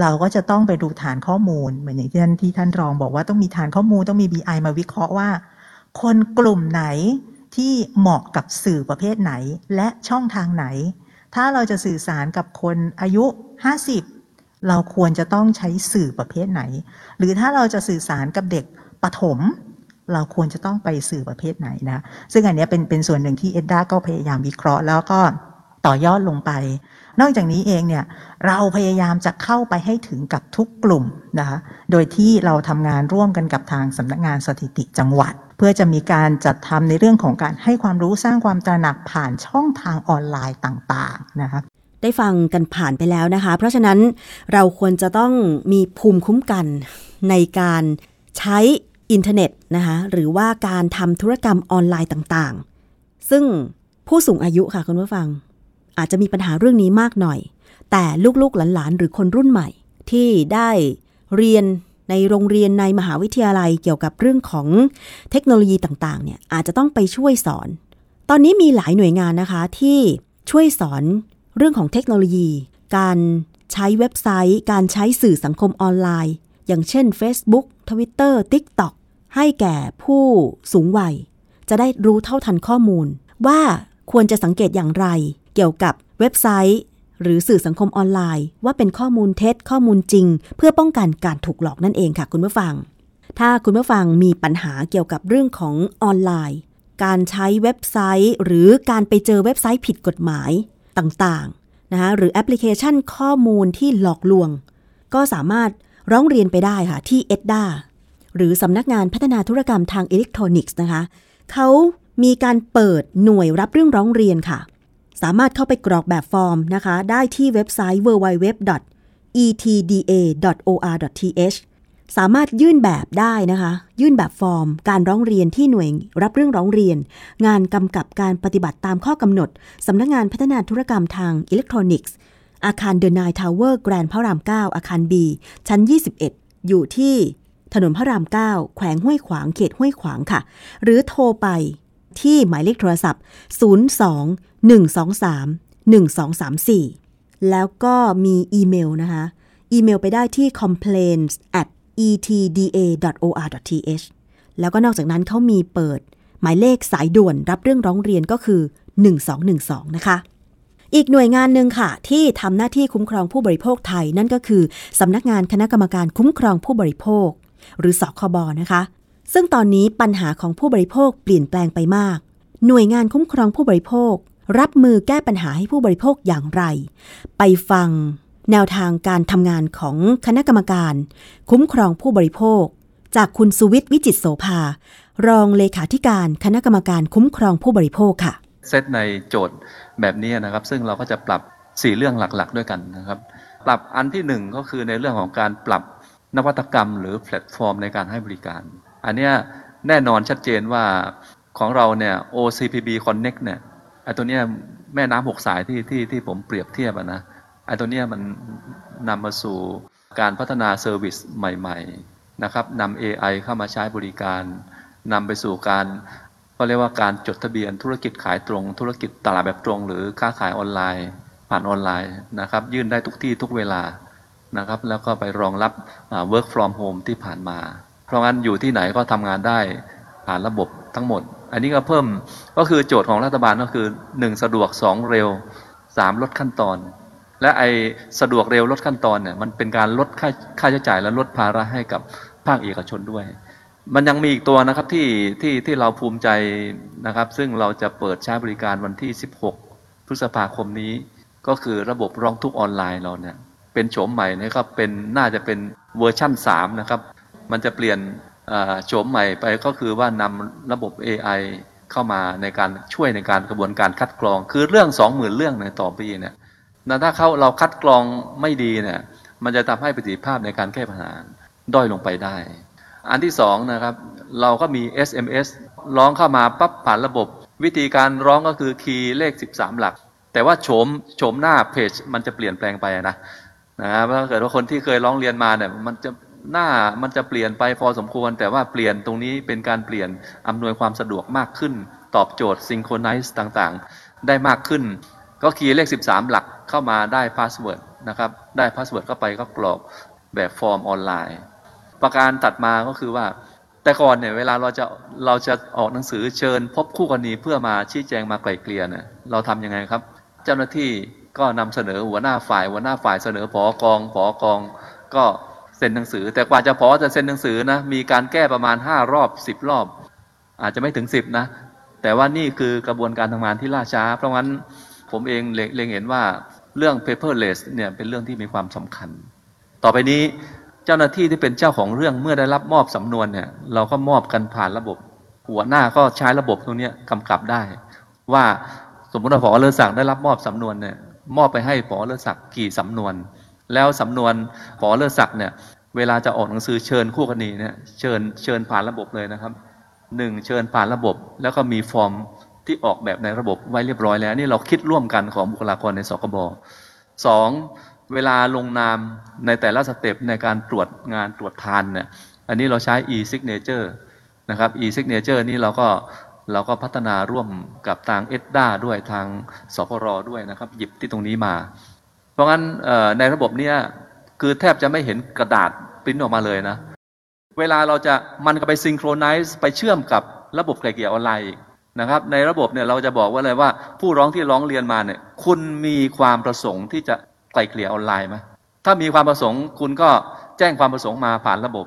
เราก็จะต้องไปดูฐานข้อมูล เหมือนอย่างที่ท่านที่ท่านรองบอกว่าต้องมีฐานข้อมูลต้องมี BI มาวิเคราะห์ว่า คนกลุ่มไหนที่เหมาะกับสื่อประเภทไหนและช่องทางไหน ถ้าเราจะสื่อสารกับคนอายุ 50 เราควรจะต้องใช้สื่อประเภทไหน หรือถ้าเราจะสื่อสารกับเด็กปฐมเราควรจะต้องไปสื่อประเภทไหนนะ ซึ่งอันนี้เป็นเป็นส่วนหนึ่งที่เอ็ดด้าก็พยายามวิเคราะห์ แล้วก็ต่อยอดลงไป นอกจากนี้เองเนี่ยเราพยายามจะเข้าไปให้ถึงกับทุกกลุ่มนะคะ โดยที่เราทำงานร่วมกันกับทางสำนักงานสถิติจังหวัด เพื่อจะมีการจัดทำในเรื่องของการให้ความรู้สร้างความตระหนักผ่านช่องทางออนไลน์ต่างๆนะคะได้ฟังกันผ่านไปแล้วนะคะ เพราะฉะนั้นเราควรจะต้องมีภูมิคุ้มกันในการใช้อินเทอร์เน็ตนะคะหรือว่าการทำธุรกรรมออนไลน์ต่างๆ ซึ่งผู้สูงอายุค่ะคุณผู้ฟัง อาจจะมีปัญหาเรื่องนี้มากหน่อย แต่ลูกๆหลานๆ หรือคนรุ่นใหม่ที่ได้เรียน ในโรงเรียนในมหาวิทยาลัยเกี่ยวกับเรื่องของเทคโนโลยีต่างๆเนี่ยอาจจะต้องไปช่วยสอน ตอนนี้มีหลายหน่วยงานนะคะที่ช่วยสอนเรื่องของเทคโนโลยี การใช้เว็บไซต์ การใช้สื่อสังคมออนไลน์ อย่างเช่น Facebook Twitter TikTok ใให้แก่ผู้สูงวัย จะได้รู้เท่าทันข้อมูล ว่าควรจะสังเกตอย่างไร เกี่ยวกับเว็บไซต์ หรือสื่อสังคมออนไลน์ ว่าเป็นข้อมูลเท็จข้อมูลจริง เพื่อป้องกันการถูกหลอกนั่นเองค่ะคุณผู้ฟัง ถ้าคุณผู้ฟังมีปัญหาเกี่ยวกับเรื่องของออนไลน์ การใช้เว็บไซต์ หรือการไปเจอเว็บไซต์ผิดกฎหมายต่างๆนะคะหรือแอปพลิเคชันข้อมูลที่หลอกลวง ก็สามารถร้องเรียนไปได้ค่ะที่ EDDA หรือสำนักงานพัฒนาธุรกรรมทางอิเล็กทรอนิกส์นะคะเขามีการเปิดหน่วยรับเรื่องร้องเรียนค่ะ สามารถเข้าไปกรอกแบบฟอร์มนะคะ ได้ที่เว็บไซต์ www.etda.or.th สามารถยื่นแบบได้นะคะ ยื่นแบบฟอร์ม การร้องเรียนที่หน่วยรับเรื่องร้องเรียน งานกำกับการปฏิบัติตามข้อกำหนดสำนักงานพัฒนาธุรกรรมทางอิเล็กทรอนิกส์ อาคาร The Ninth Tower แกรนด์พระราม 9 อาคาร B ชั้น 21 อยู่ที่ถนนพระราม 9 แขวงห้วยขวางเขตห้วยขวางค่ะ หรือโทรไป ที่หมายเลขโทรศัพท์ 02 123 1234 แล้วก็มีอีเมลนะคะ อีเมลไปได้ที่ complaints at etda.or.th แล้วก็นอกจากนั้นเขามีเปิด หมายเลขสายด่วนรับเรื่องร้องเรียนก็คือ 1212 นะคะ อีกหน่วยงานหนึ่งค่ะ ที่ทำหน้าที่คุ้มครองผู้บริโภคไทยนั่นก็คือสำนักงานคณะกรรมการคุ้มครองผู้บริโภค หรือสคบนะคะ ซึ่งตอนนี้ปัญหาของผู้บริโภคเปลี่ยนแปลงไปมาก หน่วยงานคุ้มครองผู้บริโภครับมือแก้ปัญหาให้ผู้บริโภคอย่างไร ไปฟังแนวทางการทำงานของคณะกรรมการ คุ้มครองผู้บริโภค จากคุณสุวิทย์วิจิตโสภา รองเลขาธิการคณะกรรมการคุ้มครองผู้บริโภคค่ะ เซตในโจทย์แบบนี้นะครับ ซึ่งเราก็จะปรับ 4 เรื่องหลักๆ ด้วยกันนะครับ ปรับอันที่ 1 ก็คือในเรื่องของการปรับนวัตกรรม หรือแพลตฟอร์มในการให้บริการ อันเนี้ยแน่นอนชัดเจนว่าของเราเนี่ย OCPB Connect เนี่ยไอ้ตัวเนี้ยแม่น้ำหกสายที่ที่ที่ผมเปรียบเทียบนะไอ้ตัวเนี้ยมันนำมาสู่การพัฒนา service ใหม่ ๆ นะครับนำ AI เข้ามาใช้บริการนำไปสู่การก็เรียกว่าการจดทะเบียนธุรกิจขายตรง ธุรกิจตลาดแบบตรง หรือค้าขายออนไลน์ ผ่านออนไลน์นะครับ ยื่นได้ทุกที่ทุกเวลานะครับ แล้วก็ไปรองรับ work from home ที่ผ่านมา เพราะงั้นอยู่ที่ไหนก็ทำงานได้ผ่านระบบทั้งหมด อันนี้ก็เพิ่มก็คือโจทย์ของรัฐบาลก็คือ 1 สะดวก 2 เร็ว 3 ลดขั้นตอน และไอ้สะดวกเร็วลดขั้นตอนเนี่ยมันเป็นการลดค่าค่าใช้จ่ายและลดภาระให้กับภาคเอกชนด้วย มันยังมีอีกตัวนะครับที่ที่ที่เราภูมิใจนะครับ ซึ่งเราจะเปิดใช้บริการวันที่ 16 พฤษภาคมนี้ ก็คือระบบร้องทุกข์ออนไลน์เราเนี่ยเป็นโฉมใหม่นะครับเป็นน่าจะเป็นเวอร์ชั่น3นะครับ มันจะเปลี่ยนโฉมใหม่ไปก็คือว่านำระบบ AI เข้ามาในการช่วยในการกระบวนการคัดกรอง คือเรื่อง20,000เรื่องในต่อปีเนี่ยนะถ้าเขาเราคัดกรองไม่ดีเนี่ยมันจะทำให้ประสิทธิภาพในการแก้ปัญหาด้อยลงไปได้ อันที่สองนะครับ เราก็มี SMS ร้องเข้ามาปั๊บผ่านระบบ วิธีการร้องก็คือคีย์เลข 13 หลัก แต่ว่าโฉมโฉมหน้าเพจมันจะเปลี่ยนแปลงไปนะนะครับถ้าเกิดว่าคนที่เคยร้องเรียนมาเนี่ยมันจะ หน้ามันจะเปลี่ยนไปพอสมควร แต่ว่าเปลี่ยนตรงนี้เป็นการเปลี่ยนอำนวยความสะดวกมากขึ้น ตอบโจทย์ synchronize ต่างๆ ได้มากขึ้น ก็คีย์เลข 13 หลักเข้ามาได้ password นะครับได้ password เข้าไปก็กรอกแบบฟอร์มออนไลน์ ประการถัดมาก็คือว่า แต่ก่อนเนี่ยเวลาเราจะเราจะออกหนังสือเชิญ พบคู่กรณีเพื่อมาชี้แจงมาไกล่เกลี่ยเนี่ยเราทำยังไงครับ เจ้าหน้าที่ก็นำเสนอหัวหน้าฝ่ายหัวหน้าฝ่ายเสนอผอกองผอกอง ก็ เซ็นหนังสือ แต่กว่าจะพอจะเซ็นหนังสือนะมีการแก้ประมาณ5รอบ10รอบ อาจจะไม่ถึง10นะ แต่ว่านี่คือกระบวนการทำงานที่ล่าช้า เพราะงั้นผมเองเล็งเห็นว่าเรื่อง paperless เนี่ยเป็นเรื่องที่มีความสำคัญ ต่อไปนี้เจ้าหน้าที่ที่เป็นเจ้าของเรื่องเมื่อได้รับมอบสำนวนเนี่ยเราก็มอบกันผ่านระบบ หัวหน้าก็ใช้ระบบตรงนี้กำกับได้ ว่าสมมติว่าผอเลือศักดิ์ได้รับมอบสำนวนเนี่ยมอบไปให้ผอเลือศักดิ์กี่สำนวน แล้วสำนวนผอเลือศักดิ์เนี่ย เวลาจะออกหนังสือเชิญคู่กรณีเนี่ยเชิญเชิญผ่านระบบเลยนะครับหนึ่งเชิญผ่านระบบ แล้วก็มีฟอร์มที่ออกแบบในระบบไว้เรียบร้อยแล้ว นี่เราคิดร่วมกันของบุคลากรในสกบสองเวลาลงนามในแต่ละ step ในการตรวจงานตรวจทานเนี่ยอันนี้เราใช้ e-signature นะครับ e-signature นี่เราก็เราก็พัฒนาร่วมกับทาง ETDA ด้วยทางสพรด้วยนะครับ หยิบที่ตรงนี้มา เพราะงั้นในระบบเนี้ยคือแทบจะไม่เห็นกระดาษปริ้นออกมาเลยนะ เวลาเราจะมันก็ไป synchronize ไปเชื่อมกับระบบไกล่เกลี่ยออนไลน์นะครับ ในระบบเนี่ยเราจะบอกว่าอะไรว่า ผู้ร้องที่ร้องเรียนมาเนี่ยคุณมีความประสงค์ที่จะไกล่เกลี่ยออนไลน์ไหมถ้ามีความประสงค์คุณก็แจ้งความประสงค์มาผ่านระบบ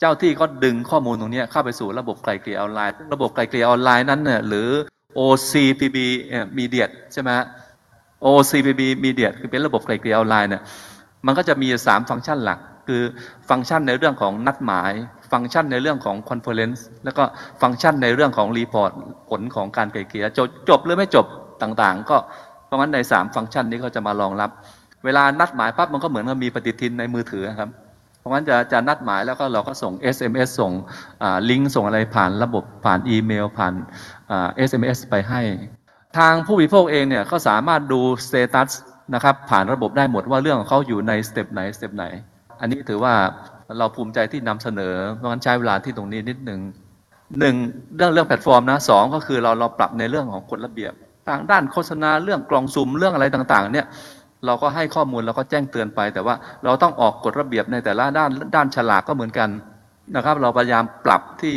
เจ้าหน้าที่ก็ดึงข้อมูลตรงนี้เข้าไปสู่ระบบไกล่เกลี่ยออนไลน์ ระบบไกล่เกลี่ยออนไลน์นั้นเนี่ยหรือ OCPB Media ใช่ไหม OCPB Media คือเป็นระบบไกลเกลี่ยออนไลน์เนี่ยมันก็จะมี 3 ฟังก์ชันหลัก คือฟังก์ชันในเรื่องของนัดหมาย ฟังก์ชันในเรื่องของ conference แล้วก็ฟังก์ชันในเรื่องของ report ผลของการไกล่เกลี่ยจบจบหรือไม่จบต่างๆ ก็เพราะงั้นใน 3 ฟังก์ชันนี้ก็จะมารองรับ เวลานัดหมายปั๊บมันก็เหมือนกับมีปฏิทินในมือถือครับเพราะงั้นจะจะนัดหมายแล้วก็เราก็ส่ง SMS ส่งลิงก์ส่งอะไรผ่านระบบผ่านอีเมล ผ่าน SMS ไปให้ ทางผู้บริโภคเองเนี่ยก็สามารถดู status นะครับผ่านระบบได้หมดว่าเรื่องของเขาอยู่ใน step ไหน step ไหน อันนี้ถือว่าเราภูมิใจที่นำเสนอ เพราะงั้นใช้เวลาที่ตรงนี้นิดหนึ่งหนึ่งเรื่องเรื่องแพลตฟอร์มนะสองก็คือเราเราปรับในเรื่องของกฎระเบียบทางด้านโฆษณาเรื่องกล่องสุ่มเรื่องอะไรต่างๆ เนี่ยเราก็ให้ข้อมูลเราก็แจ้งเตือนไป แต่ว่าเราต้องออกกฎระเบียบในแต่ละด้านด้านฉลากก็เหมือนกันนะครับ เราพยายามปรับที่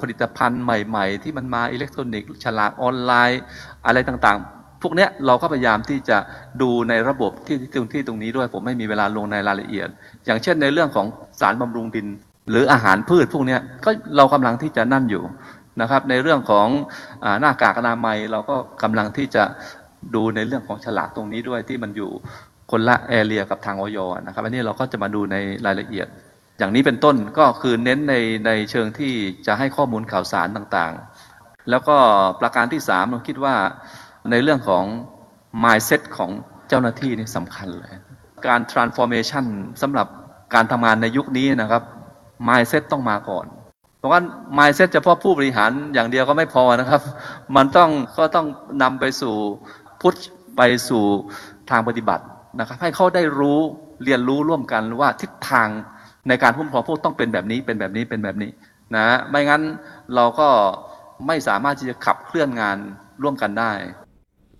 ผลิตภัณฑ์ใหม่ๆ ที่มันมาอิเล็กทรอนิกส์ฉลากออนไลน์ อะไรต่างๆ พวกนี้เราก็พยายามที่จะดูในระบบที่ตรงที่ตรงนี้ด้วยผมไม่มีเวลาลงในรายละเอียด อย่างเช่นในเรื่องของสารบำรุงดิน หรืออาหารพืชพวกนี้ก็เรากำลังที่จะนั่นอยู่นะครับ ในเรื่องของอหน้ากากอนามัยเราก็กำลังที่จะดูในเรื่องของฉลากตรงนี้ด้วยที่มันอยู่คนละแอเรียกับทางออยนะครับอันนี้เราก็จะมาดูในรายละเอียด อย่างนี้เป็นต้นก็คือเน้นในในเชิงที่จะให้ข้อมูลข่าวสารต่างๆ แล้วก็ประการที่สามเราคิดว่าในเรื่องของ mindset ของเจ้าหน้าที่นี่สำคัญเลย การ transformation สำหรับการทำงานในยุคนี้นะครับ mindset ต้องมาก่อน เพราะว่า mindset เฉพาะผู้บริหารอย่างเดียวก็ไม่พอนะครับ มันต้องก็ต้องนำไปสู่พุทไปสู่ทางปฏิบัตินะครับ ให้เขาได้รู้เรียนรู้ร่วมกันว่าทิศทาง ในการคุ้มครองผู้ต้องเป็นแบบนี้เป็นแบบนี้เป็นแบบนี้นะไม่งั้นเราก็ไม่สามารถที่จะขับเคลื่อนงานร่วมกันได้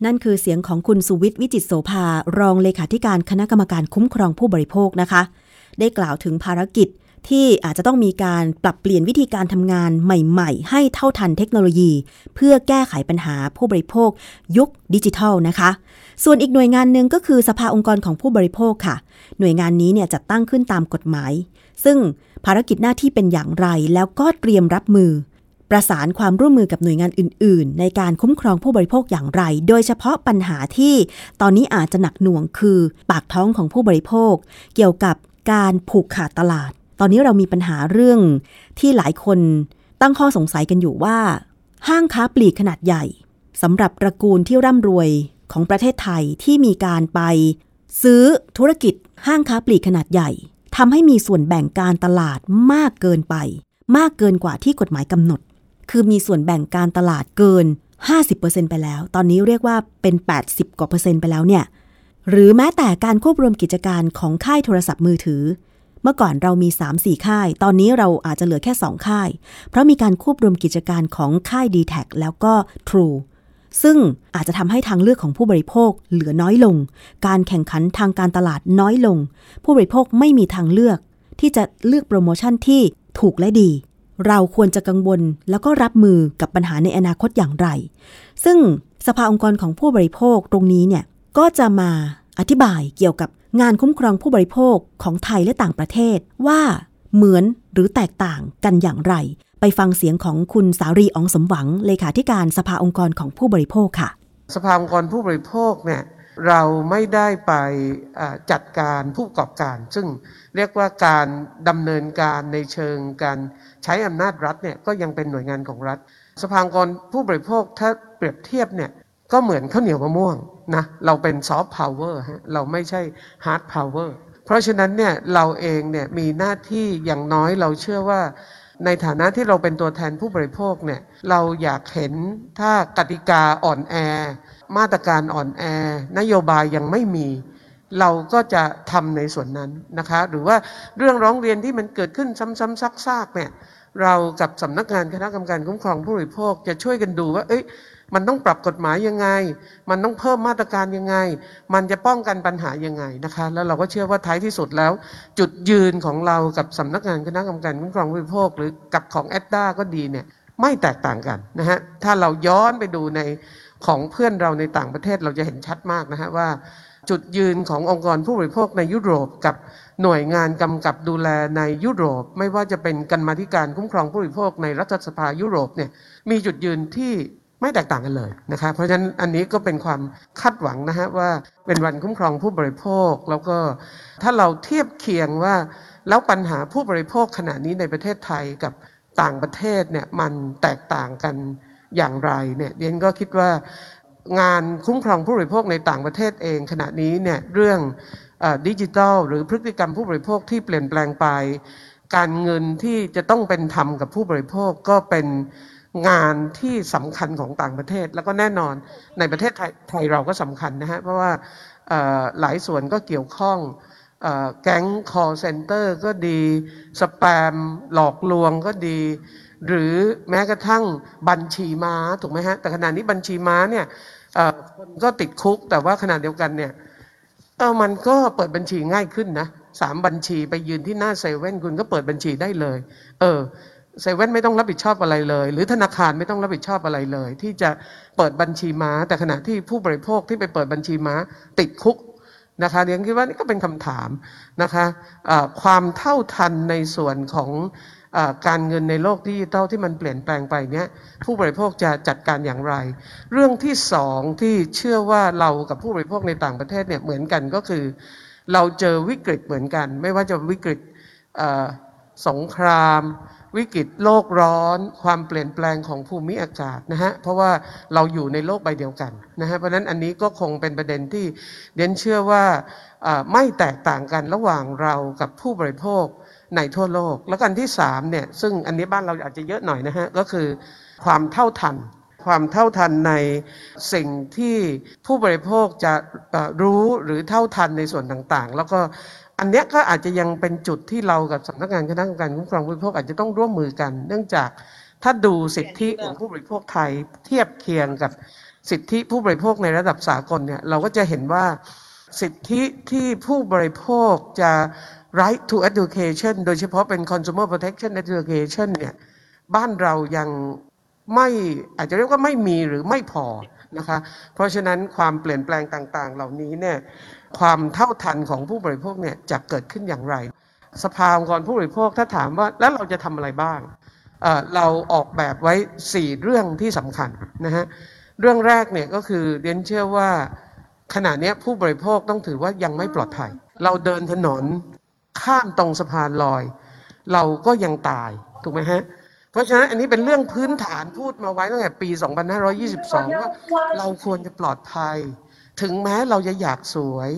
นั่นคือเสียงของคุณสุวิทย์วิจิตโสภารองเลขาธิการคณะกรรมการคุ้มครองผู้บริโภคนะคะ ได้กล่าวถึงภารกิจ ที่อาจจะต้องมีการปรับเปลี่ยนวิธีการทำงานใหม่ๆ ให้เท่าทันเทคโนโลยี เพื่อแก้ไขปัญหาผู้บริโภค ยุคดิจิทัลนะคะ ส่วนอีกหน่วยงานหนึ่งก็คือสภาองค์กรของผู้บริโภคค่ะ หน่วยงานนี้เนี่ยจัดตั้งขึ้นตามกฎหมาย ซึ่งภารกิจหน้าที่เป็นอย่างไรแล้วก็เตรียมรับมือ ประสานความร่วมมือกับหน่วยงานอื่น ๆ ในการคุ้มครองผู้บริโภคอย่างไร โดยเฉพาะปัญหาที่ตอนนี้อาจจะหนักหน่วงคือ ปากท้องของผู้บริโภค เกี่ยวกับการผูกขาดตลาด ตอนนี้เรามีปัญหาเรื่องที่หลายคนตั้งข้อสงสัยกันอยู่ว่า ห้างค้าปลีกขนาดใหญ่สำหรับตระกูลที่ร่ำรวยของประเทศไทยที่มีการไป ซื้อธุรกิจห้างค้าปลีกขนาดใหญ่ทำให้มีส่วนแบ่งการตลาดมากเกินไป มากเกินกว่าที่กฎหมายกำหนด คือมีส่วนแบ่งการตลาดเกิน 50%ไปแล้ว ตอนนี้เรียกว่าเป็น 80 กว่าเปอร์เซ็นต์ไปแล้วเนี่ยหรือแม้แต่การควบรวมกิจการของค่ายโทรศัพท์มือถือ มื่อก่อนเรามี 3-4 ค่าย ตอนนี้เราอาจจะเหลือแค่ 2 ค่าย เพราะมีการควบรวมกิจการของค่าย d t แทแล้วก็ True ซึ่งอาจจะทำให้ทางเลือกของผู้บริโภคเหลือน้อยลง การแข่งขันทางการตลาดน้อยลง ผู้บริโภคไม่มีทางเลือก ที่จะเลือกโปรโมชั่นที่ถูกและดี เราควรจะกังวลแล้วก็รับมือกับปัญหาในอนาคตอย่างไร ซึ่งสภาองค์กรของผู้บริโภคตรงนี้เนี่ยก็จะมาอธิบายเกี่ยวกับ งานคุ้มครองผู้บริโภคของไทยและต่างประเทศว่าเหมือนหรือแตกต่างกันอย่างไร ไปฟังเสียงของคุณสารีอองสมหวังเลขาธิการสภาองค์กรของผู้บริโภคค่ะ สภาองค์กรผู้บริโภคเนี่ยเราไม่ได้ไปจัดการผู้ประกอบการ ซึ่งเรียกว่าการดำเนินการในเชิงการใช้อำนาจรัฐเนี่ยก็ยังเป็นหน่วยงานของรัฐ สภาองค์กรผู้บริโภคถ้าเปรียบเทียบเนี่ย ก็เหมือนข้าวเหนียวมะม่วงนะเราเป็นซอฟต์พาวเวอร์ฮะเราไม่ใช่hard power เพราะฉะนั้นเนี่ยเราเองเนี่ยมีหน้าที่อย่างน้อยเราเชื่อว่า ในฐานะที่เราเป็นตัวแทนผู้บริโภคเนี่ยเราอยากเห็นถ้ากติกาอ่อนแอ มาตรการอ่อนแอ นโยบายยังไม่มีเราก็จะทำในส่วนนั้นนะคะ หรือว่าเรื่องร้องเรียนที่มันเกิดขึ้นซ้ำๆซากๆเนี่ยเรากับสำนักงานคณะกรรมการคุ้มครองผู้บริโภคจะช่วยกันดูว่า เอ้ย มันต้องปรับกฎหมายยังไง มันต้องเพิ่มมาตรการยังไง มันจะป้องกันปัญหายังไงนะคะ แล้วเราก็เชื่อว่าท้ายที่สุดแล้ว จุดยืนของเรากับสำนักงานคณะกรรมการคุ้มครองผู้บริโภค หรือกับของแอดด้าก็ดีเนี่ยไม่แตกต่างกันนะฮะถ้าเราย้อนไปดูในของเพื่อนเราในต่างประเทศเราจะเห็นชัดมากนะฮะว่าจุดยืนขององค์กรผู้บริโภคในยุโรปกับหน่วยงานกำกับดูแลในยุโรป ไม่ว่าจะเป็นกรรมาธิการคุ้มครองผู้บริโภคในรัฐสภายุโรปเนี่ยมีจุดยืนที่ ไม่แตกต่างกันเลยนะคะเพราะฉะนั้นอันนี้ก็เป็นความคาดหวังนะฮะว่าเป็นวันคุ้มครองผู้บริโภค แล้วก็ถ้าเราเทียบเคียงว่าแล้วปัญหาผู้บริโภคขณะนี้ในประเทศไทยกับต่างประเทศเนี่ยมันแตกต่างกันอย่างไรเนี่ยเดียนก็คิดว่างานคุ้มครองผู้บริโภคในต่างประเทศเอง ขณะนี้เนี่ยเรื่องดิจิทัลหรือพฤติกรรมผู้บริโภคที่เปลี่ยนแปลงไป การเงินที่จะต้องเป็นธรรมกับผู้บริโภคก็เป็น งานที่สำคัญของต่างประเทศ แล้วก็แน่นอนในประเทศไทยไทยเราก็สำคัญนะฮะเพราะว่าหลายส่วนก็เกี่ยวข้องแก๊ง call center ก็ดีสแปมหลอกลวงก็ดี หรือแม้กระทั่งบัญชีม้าถูกไหมฮะแต่ขณะนี้บัญชีม้าเนี่ยคนก็ติดคุกแต่ว่าขณะเดียวกันเนี่ยเออมันก็เปิดบัญชีง่ายขึ้นนะสามบัญชีไปยืนที่หน้าเซเว่นคุณก็เปิดบัญชีได้เลย เออ เซเว่นไม่ต้องรับผิดชอบอะไรเลย หรือธนาคารไม่ต้องรับผิดชอบอะไรเลย ที่จะเปิดบัญชีม้า แต่ขณะที่ผู้บริโภคที่ไปเปิดบัญชีม้าติดคุกนะคะเรียนคิดว่านี่ก็เป็นคำถามนะคะะความเท่าทันในส่วนของอการเงินในโลกดิจิทัลที่มันเปลี่ยนแปลงไปเนี้ยผู้บริโภคจะจัดการอย่างไร เรื่องที่สองที่เชื่อว่าเรากับผู้บริโภคในต่างประเทศเนี่ยเหมือนกันก็คือ เราเจอวิกฤตเหมือนกัน ไม่ว่าจะวิกฤตสงคราม วิกฤตโลกร้อน ความเปลี่ยนแปลงของภูมิอากาศนะฮะเพราะว่าเราอยู่ในโลกใบเดียวกันนะฮะเพราะนั้นอันนี้ก็คงเป็นประเด็นที่เดนเชื่อว่าไม่แตกต่างกันระหว่างเรากับผู้บริโภคในทั่วโลก แล้วกันที่สามเนี่ยซึ่งอันนี้บ้านเราอาจจะเยอะหน่อยนะฮะก็คือความเท่าทัน ความเท่าทันในสิ่งที่ผู้บริโภคจะรู้หรือเท่าทันในส่วนต่างๆ แล้วก็ อันนี้ก็อาจจะยังเป็นจุดที่เรากับสำนักงานคณะกรรมการคุ้มครองผู้บริโภคอาจจะต้องร่วมมือกัน เนื่องจากถ้าดูสิทธิของผู้บริโภคไทยเทียบเคียงกับสิทธิผู้บริโภคในระดับสากลเนี่ยเราก็จะเห็นว่าสิทธิที่ผู้บริโภคจะ right to education โดยเฉพาะเป็น consumer protection education เนี่ยบ้านเรายังไม่อาจจะเรียกว่าไม่มีหรือไม่พอนะคะ เพราะฉะนั้นความเปลี่ยนแปลงต่างๆ เหล่านี้เนี่ย ความเท่าทันของผู้บริโภคเนี่ยจะเกิดขึ้นอย่างไร สภาองค์กรผู้บริโภคถ้าถามว่าแล้วเราจะทำอะไรบ้างเเราออกแบบไว้ 4 เรื่องที่สำคัญนะฮะเรื่องแรกเนี่ยก็คือเรียนเชื่อว่าขณะนี้ผู้บริโภคต้องถือว่ายังไม่ปลอดภัย เราเดินถนนข้ามตรงสะพานลอย เราก็ยังตายถูกไหมฮะเพราะฉะนั้นอันนี้เป็นเรื่องพื้นฐานพูดมาไว้ตั้งแต่ปี 2522 ว่าเราควรจะปลอดภัย ถึงแม้เราจะอยากสวย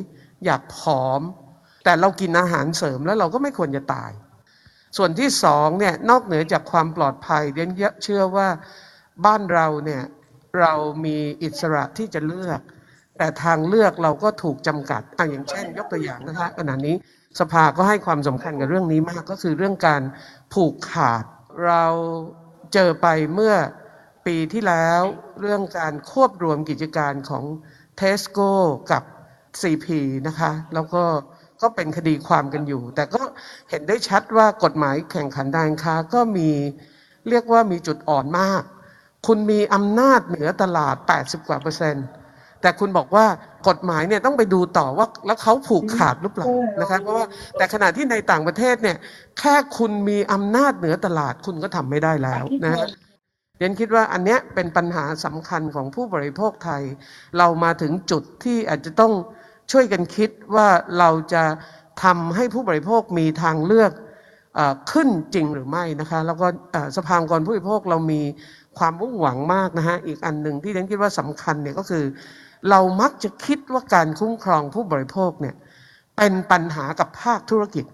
อยากผอม แต่เรากินอาหารเสริมแล้วเราก็ไม่ควรจะตาย ส่วนที่สองเนี่ยนอกเหนือจากความปลอดภัยเดนเชื่อว่าบ้านเราเนี่ยเรามีอิสระที่จะเลือก แต่ทางเลือกเราก็ถูกจำกัดออย่างเช่น ยกตัวอย่างนะคะขณะนี้สภาก็ให้ความสำคัญกับเรื่องนี้มากก็คือเรื่องการผูกขาด เราเจอไปเมื่อปีที่แล้วเรื่องการควบรวมกิจการของ เทสโก้กับ CP นะคะ แล้วก็ก็เป็นคดีความกันอยู่ แต่ก็เห็นได้ชัดว่ากฎหมายแข่งขันการค้าก็มีเรียกว่ามีจุดอ่อนมาก คุณมีอำนาจเหนือตลาด 80 กว่าเปอร์เซ็นต์ แต่คุณบอกว่ากฎหมายเนี่ยต้องไปดูต่อว่าแล้วเขาผูกขาดหรือเปล่านะคะเพราะว่าแต่ขณะที่ในต่างประเทศเนี่ยแค่คุณมีอำนาจเหนือตลาดคุณก็ทำไม่ได้แล้วนะ เรนคิดว่าอันเนี้ยเป็นปัญหาสำคัญของผู้บริโภคไทย เรามาถึงจุดที่อาจจะต้องช่วยกันคิดว่าเราจะทำให้ผู้บริโภคมีทางเลือกอขึ้นจริงหรือไม่นะคะ แล้วก็สภาองค์กรผู้บริโภคเรามีความมุ่งหวังมากนะฮะอีกอันหนึ่งที่เรนคิดว่าสำคัญเนี่ยก็คือ เรามักจะคิดว่าการคุ้มครองผู้บริโภคเนี่ยเป็นปัญหากับภาคธุรกิจ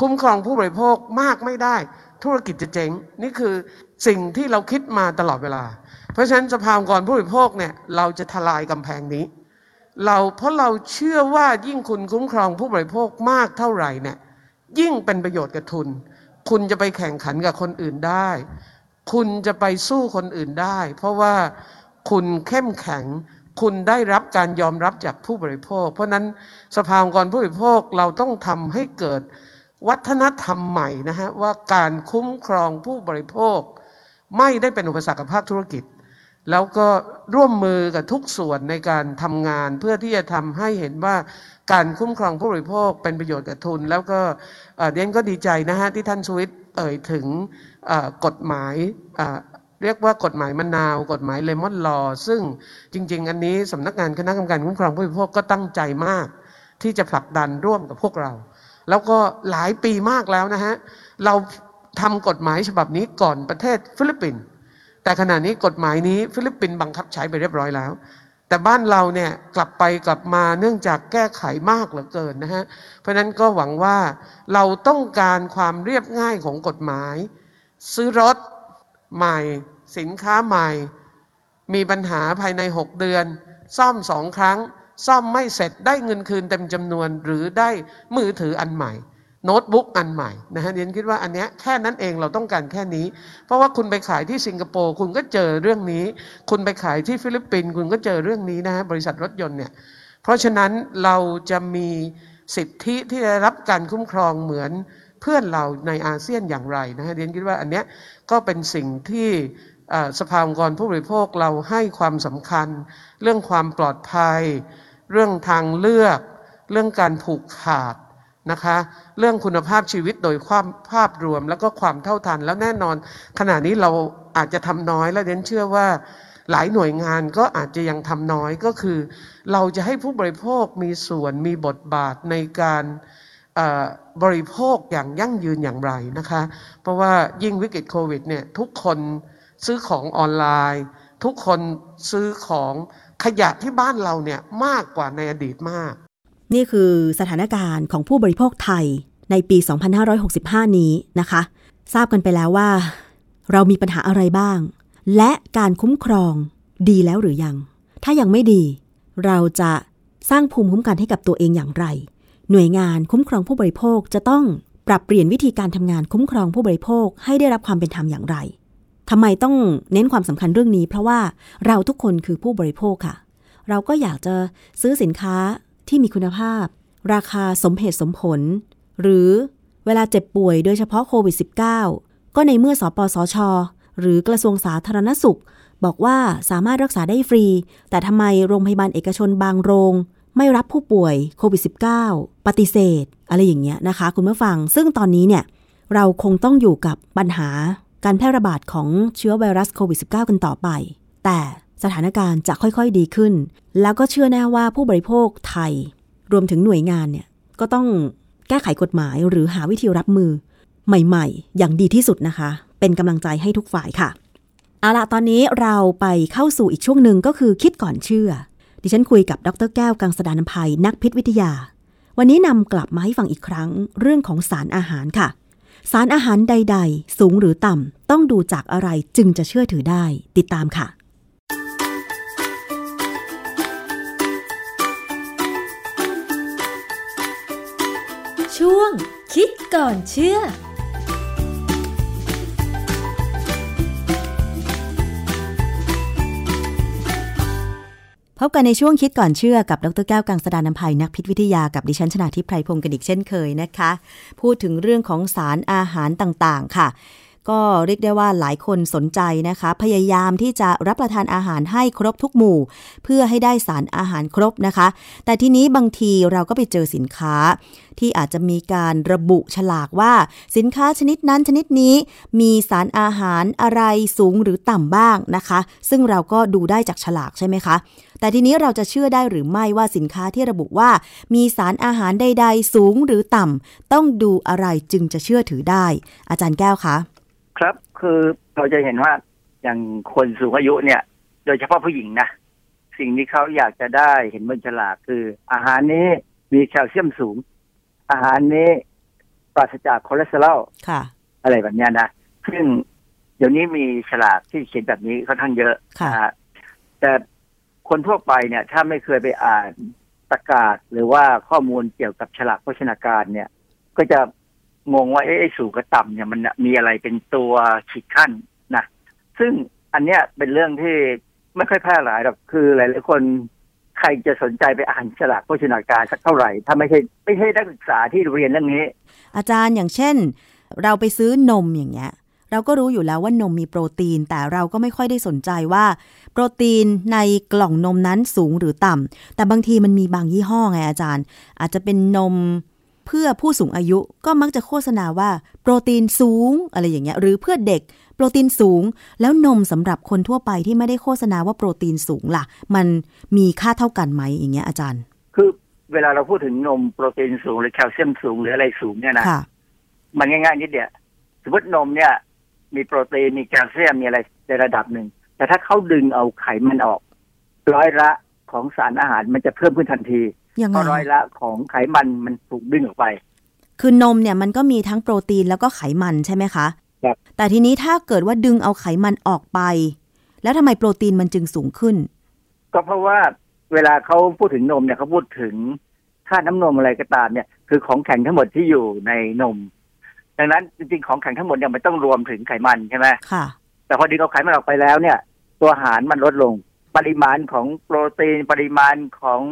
คุ้มครองผู้บริโภคมากไม่ได้ ธุรกิจจะเจ๊งนี่คือสิ่งที่เราคิดมาตลอดเวลา เพราะฉะนั้นสภาองค์กรผู้บริโภคเนี่ยเราจะทลายกำแพงนี้ เราเพราะเราเชื่อว่ายิ่งคุณคุ้มครองผู้บริโภคมากเท่าไหร่เนี่ยยิ่งเป็นประโยชน์กับทุน คุณจะไปแข่งขันกับคนอื่นได้ คุณจะไปสู้คนอื่นได้ เพราะว่าคุณเข้มแข็ง คุณได้รับการยอมรับจากผู้บริโภค เพราะนั้นสภาองค์กรผู้บริโภคเราต้องทำให้เกิด วัฒนธรรมใหม่นะฮะว่าการคุ้มครองผู้บริโภค ไม่ได้เป็นอุปสรรคกับภาคธุรกิจ แล้วก็ร่วมมือกับทุกส่วนในการทำงานเพื่อที่จะทำให้เห็นว่าการคุ้มครองผู้บริโภคเป็นประโยชน์กับทุน แล้วก็เดี๊ยนก็ดีใจนะฮะที่ท่านสวิตเอ่ยถึงกฎหมายเรียกว่ากฎหมายมะนาว กฎหมาย Lemon Law ซึ่งจริง ๆ อันนี้สำนักงานคณะกรรมการคุ้มครองผู้บริโภคก็ตั้งใจมาก ที่จะผลักดันร่วมกับพวกเรา แล้วก็หลายปีมากแล้วนะฮะ เราทำกฎหมายฉบับนี้ก่อนประเทศฟิลิปปินส์แต่ขณะนี้กฎหมายนี้ฟิลิปปินส์บังคับใช้ไปเรียบร้อยแล้ว แต่บ้านเราเนี่ยกลับไปกลับมาเนื่องจากแก้ไขมากเหลือเกินนะฮะ เพราะนั้นก็หวังว่าเราต้องการความเรียบง่ายของกฎหมาย ซื้อรถใหม่ สินค้าใหม่ มีปัญหาภายใน 6 เดือน ซ่อมสองครั้ง ซ่อมไม่เสร็จได้เงินคืนเต็มจำนวน หรือได้มือถืออันใหม่ โน้ตบุ๊กอันใหม่นะฮะเรียนคิดว่าอันเนี้ยแค่นั้นเองเราต้องการแค่นี้ เพราะว่าคุณไปขายที่สิงคโปร์คุณก็เจอเรื่องนี้ คุณไปขายที่ฟิลิปปินส์คุณก็เจอเรื่องนี้นะฮะบริษัทรถยนต์เนี่ยเพราะฉะนั้นเราจะมีสิทธิที่ได้รับการคุ้มครองเหมือนเพื่อนเราในอาเซียนอย่างไรนะฮะเรียนคิดว่าอันเนี้ยก็เป็นสิ่งที่ สภาองค์กรผู้บริโภคเราให้ความสำคัญ เรื่องความปลอดภัย เรื่องทางเลือก เรื่องการผูกขาดนะคะเรื่องคุณภาพชีวิตโดยความภาพรวมแล้วก็ความเท่าทัน แล้วแน่นอน ขณะนี้เราอาจจะทำน้อยและเดนเชื่อว่าหลายหน่วยงานก็อาจจะยังทำน้อยก็คือ เราจะให้ผู้บริโภคมีส่วนมีบทบาทในการบริโภคอย่างยั่งยืนอย่างไรนะคะ เพราะว่ายิ่งวิกฤตโควิดเนี่ยทุกคน ซื้อของออนไลน์ ทุกคนซื้อของขยะที่บ้านเราเนี่ยมากกว่าในอดีตมาก นี่คือสถานการณ์ของผู้บริโภคไทยในปี 2565 นี้นะคะ ทราบกันไปแล้วว่า เรามีปัญหาอะไรบ้าง และการคุ้มครองดีแล้วหรือยัง ถ้ายังไม่ดี เราจะสร้างภูมิคุ้มกันให้กับตัวเองอย่างไร หน่วยงานคุ้มครองผู้บริโภคจะต้องปรับเปลี่ยนวิธีการทำงานคุ้มครองผู้บริโภคให้ได้รับความเป็นธรรมอย่างไร ทำไมต้องเน้นความสำคัญเรื่องนี้ เพราะว่าเราทุกคนคือผู้บริโภคค่ะ เราก็อยากจะซื้อสินค้าที่มีคุณภาพ ราคาสมเหตุสมผล หรือเวลาเจ็บป่วยโดยเฉพาะโควิด -19 ก็ในเมื่อสอปสชหรือกระทรวงสาธารณสุข บอกว่าสามารถรักษาได้ฟรี แต่ทำไมโรงพยาบาลเอกชนบางโรง ไม่รับผู้ป่วยโควิด -19 ปฏิเสธ อะไรอย่างเงี้ยนะคะ คุณผู้ฟัง ซึ่งตอนนี้เนี่ยเราคงต้องอยู่กับปัญหา การแพร่ระบาดของเชื้อไวรัสโควิด -19 กันต่อไป แต่สถานการณ์จะค่อยๆดีขึ้น แล้วก็เชื่อแน่ว่าผู้บริโภคไทย รวมถึงหน่วยงานเนี่ย ก็ต้องแก้ไขกฎหมายหรือหาวิธีรับมือ ใหม่ๆ อย่างดีที่สุดนะคะ เป็นกำลังใจให้ทุกฝ่ายค่ะ เอาละตอนนี้เราไปเข้าสู่อีกช่วงหนึ่งก็คือคิดก่อนเชื่อ ดิฉันคุยกับดรแก้วกังสดานนภัยนักพิษวิทยา วันนี้นำกลับมาให้ฟังอีกครั้ง เรื่องของสารอาหารค่ะ สารอาหารใด ๆ สูงหรือต่ำ ต้องดูจากอะไรจึงจะเชื่อถือได้ ติดตามค่ะ ช่วงคิดก่อนเชื่อ พบกันในช่วงคิดก่อนเชื่อกับดรแก้วกังสดานนภัยนักพิษวิทยากับดิฉันชนาทิพไพรพงศ์กันอีกเช่นเคยนะคะ พูดถึงเรื่องของสารอาหารต่างๆ ค่ะ ก็เรียกได้ว่าหลายคนสนใจนะคะ พยายามที่จะรับประทานอาหารให้ครบทุกหมู่ เพื่อให้ได้สารอาหารครบนะคะ แต่ทีนี้บางทีเราก็ไปเจอสินค้า ที่อาจจะมีการระบุฉลากว่า สินค้าชนิดนั้นชนิดนี้มีสารอาหารอะไรสูงหรือต่ำบ้างนะคะ ซึ่งเราก็ดูได้จากฉลากใช่ไหมคะแต่ทีนี้เราจะเชื่อได้หรือไม่ว่าสินค้าที่ระบุว่า มีสารอาหารใด ๆ สูงหรือต่ำต้องดูอะไรจึงจะเชื่อถือได้ อาจารย์แก้วคะ ครับคือเราจะเห็นว่าอย่างคนสูงอายุเนี่ย โดยเฉพาะผู้หญิงนะ สิ่งที่เขาอยากจะได้เห็นบนฉลากคือ อาหารนี้มีแคลเซียมสูง อาหารนี้ปราศจากคอเลสเตอรอลค่ะ อะไรแบบนี้นะซึ่งเดี๋ยวนี้มีฉลากที่เขียนแบบนี้ค่อนข้างเยอะค่ะแต่คนทั่วไปเนี่ย ถ้าไม่เคยไปอ่านประกาศหรือว่าข้อมูลเกี่ยวกับฉลากโภชนาการเนี่ย ก็จะ งงว่าเอ้สูงกับต่ำเนี่ยมันมีอะไรเป็นตัวขีดขั้นนะซึ่งอันเนี้ยเป็นเรื่องที่ไม่ค่อยแพร่หลายหรอกคือหลายๆคนใครจะสนใจไปอ่านฉลากโภชนาการสักเท่าไหร่ ถ้าไม่ใช่ไม่ใช่นักศึกษาที่เรียนเรื่องนี้ อาจารย์อย่างเช่น เราไปซื้อนมอย่างเงี้ย เราก็รู้อยู่แล้วว่านมมีโปรตีน แต่เราก็ไม่ค่อยได้สนใจว่า โปรตีนในกล่องนมนั้นสูงหรือต่ำแต่บางทีมันมีบางยี่ห้อไงอาจารย์ อาจจะเป็นนม พื่อผู้สูงอายุก็มักจะโฆษณาว่าโปรตีนสูงอะไรอย่างเงี้ยหรือเพื่อเด็กโปรตีนสูง แล้วนมสำหรับคนทั่วไปที่ไม่ได้โฆษณาว่าโปรตีนสูงล่ะ มันมีค่าเท่ากันไหมอย่างเงี้ยอาจารย์ คือเวลาเราพูดถึงนมโปรตีนสูงหรือแคลเซียมสูงหรืออะไรสูงเนี่ยนะค่ะมันง่ายๆนิดเดียวสมมตินมเนี่ย มีโปรตีนมีแคลเซียมมีอะไรในระดับหนึ่งแต่ถ้าเขาดึงเอาไขมันออก ร้อยละ ของสารอาหารมันจะเพิ่มขึ้นทันทียังเพไงราะร้อยละของไขมันมันถูกดึงออกไป คือนมเนี่ยมันก็มีทั้งโปรตีนแล้วก็ไขมันใช่ไหมคะครับแต่ทีนี้ถ้าเกิดว่าดึงเอาไขมันออกไป แล้วทำไมโปรตีนมันจึงสูงขึ้น ก็เพราะว่าเวลาเขาพูดถึงนมเนี่ยเขาพูดถึงค่าน้ำนมอะไรก็ตามเนี่ย คือของแข็งทั้งหมดที่อยู่ในนม ดังนั้นจริงๆของแข็งทั้งหมดเนี่ยมันต้องรวมถึงไขมันใช่ไหมค่ะ แต่พอดึงเอาไขมันออกไปแล้วเนี่ย ตัวอาหารมันลดลง ปริมาณของโปรตีนปริมาณของ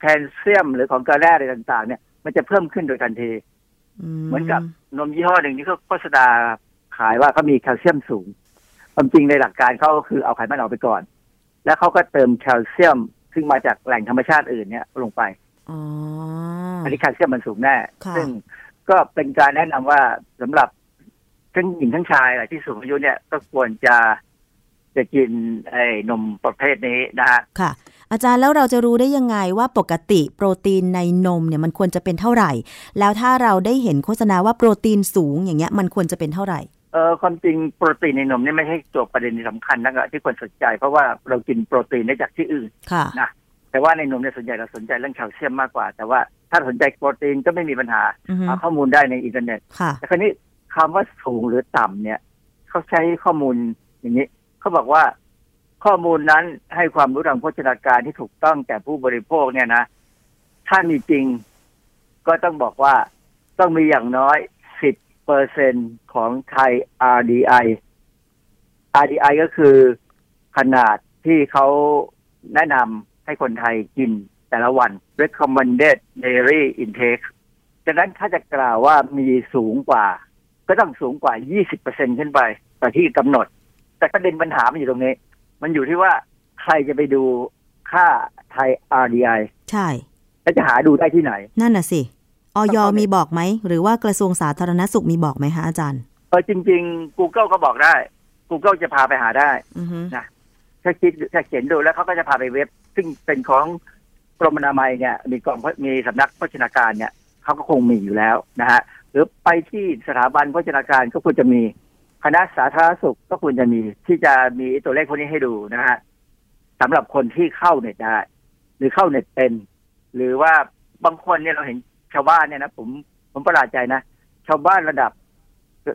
แคลเซียม หรือของเกลือแร่อะไรต่าง ๆ เนี่ย มันจะเพิ่มขึ้นโดยทันทีเหมือนกับนมยี่ห้อหนึ่งที่เขาโฆษณาขายว่าเขามีแคลเซียมสูง ความจริงในหลักการเขาก็คือเอาไขมันออกไปก่อน แล้วเขาก็เติมแคลเซียม ซึ่งมาจากแหล่งธรรมชาติอื่นเนี่ยลงไปอ๋ออันนี้แคลเซียมมันสูงแน่ค่ะซึ่งก็เป็นการแนะนำว่าสำหรับทั้งหญิงทั้งชายแหละที่สูงอายุเนี่ยก็ควรจะ จะกินไอ้นมประเภทนี้นะฮะค่ะ อาจารย์แล้วเราจะรู้ได้ยังไงว่าปกติโปรตีนในนมเนี่ยมันควรจะเป็นเท่าไหร่ แล้วถ้าเราได้เห็นโฆษณาว่าโปรตีนสูงอย่างเงี้ยมันควรจะเป็นเท่าไหร่เออความจริงโปรตีนในนมเนี่ยไม่ใช่ตัวประเด็นที่สำคัญนักอะที่ควรสนใจ เพราะว่าเรากินโปรตีนได้จากที่อื่นค่ะนะแต่ว่าในนมเนี่ยส่วนใหญ่เราสนใจเรื่องแคลเซียมมากกว่า แต่ว่าถ้าสนใจโปรตีนก็ไม่มีปัญหาอือฮึหาข้อมูลได้ในอินเทอร์เน็ตค่ะแต่คราวนี้คำว่าสูงหรือต่ำเนี่ย เขาใช้ข้อมูลอย่างนี้ เขาบอกว่าข้อมูลนั้นให้ความรู้ทางโภชนาการที่ถูกต้องแก่ผู้บริโภคเนี่ยนะ ถ้ามีจริงก็ต้องบอกว่าต้องมีอย่างน้อย10เปอร์เซ็นของไทย RDI RDI ก็คือขนาดที่เขาแนะนำให้คนไทยกินแต่ละวัน recommended daily intake ดังนั้นถ้าจะกล่าวว่ามีสูงกว่า ก็ต้องสูงกว่า 20%ขึ้นไปแต่ที่กำหนด แต่ประเด็นปัญหามันอยู่ตรงนี้ มันอยู่ที่ว่าใครจะไปดูค่าไทย RDI ใช่ และจะหาดูได้ที่ไหน นั่นน่ะสิออยต้องเข้าไปมีบอกไหม หรือว่ากระทรวงสาธารณสุขมีบอกไหมคะอาจารย์เออจริง ๆ Google ก็บอกได้ Google จะพาไปหาได้อือฮึถ้าคิดถ้าเขียนดูแล้วเขาก็จะพาไปเว็บ ซึ่งเป็นของกรมอนามัยเนี่ย มีกองมีสำนักโภชนาการเนี่ยเขาก็คงมีอยู่แล้วนะฮะหรือไปที่สถาบันโภชนาการก็ควรจะมี คณะสาธารณสุขก็ควรจะมีที่จะมีตัวเลขพวกนี้ให้ดูนะฮะสำหรับคนที่เข้าเน็ตได้ หรือเข้าเน็ตเป็น หรือว่าบางคนเนี่ยเราเห็นชาวบ้านเนี่ยนะผมผมประหลาดใจนะ ชาวบ้านระดับ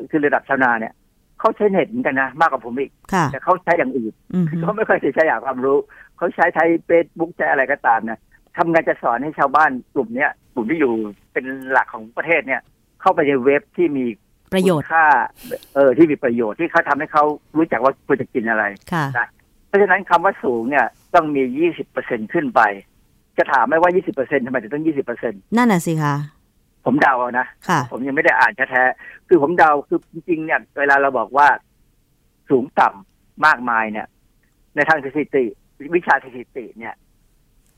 คือระดับชาวนาเนี่ยเขาใช้เน็ตเหมือนกันนะ มากกว่าผมอีกค่ะแต่เขาใช้อย่างอื่นอือฮึเขาไม่ค่อยจะใช้อยากความรู้เขาใช้ไลน์เฟซบุ๊กใช้อะไรก็ตามนะทำไงจะสอนให้ชาวบ้านกลุ่มเนี้ยกลุ่มที่อยู่เป็นหลักของประเทศเนี่ย เข้าไปในเว็บที่มี ประโยชน์คุณค่าเออที่มีประโยชน์ที่เขาทำให้เขารู้จักว่าควรจะกินอะไรค่ะเพราะฉะนั้นคำว่าสูงเนี่ยต้องมียี่สิบเปอร์เซ็นขึ้นไป จะถามไหมว่ายี่สิบเปอร์เซ็นทำไมถึงต้องยี่สิบเปอร์เซ็นนั่นน่ะสิคะผมเดาเอานะค่ะผมยังไม่ได้อ่านแท้ๆคือผมเดาคือจริงๆเนี่ย เวลาเราบอกว่าสูงต่ำมากมายเนี่ย ในทางสถิติ วิชาสถิติเนี่ย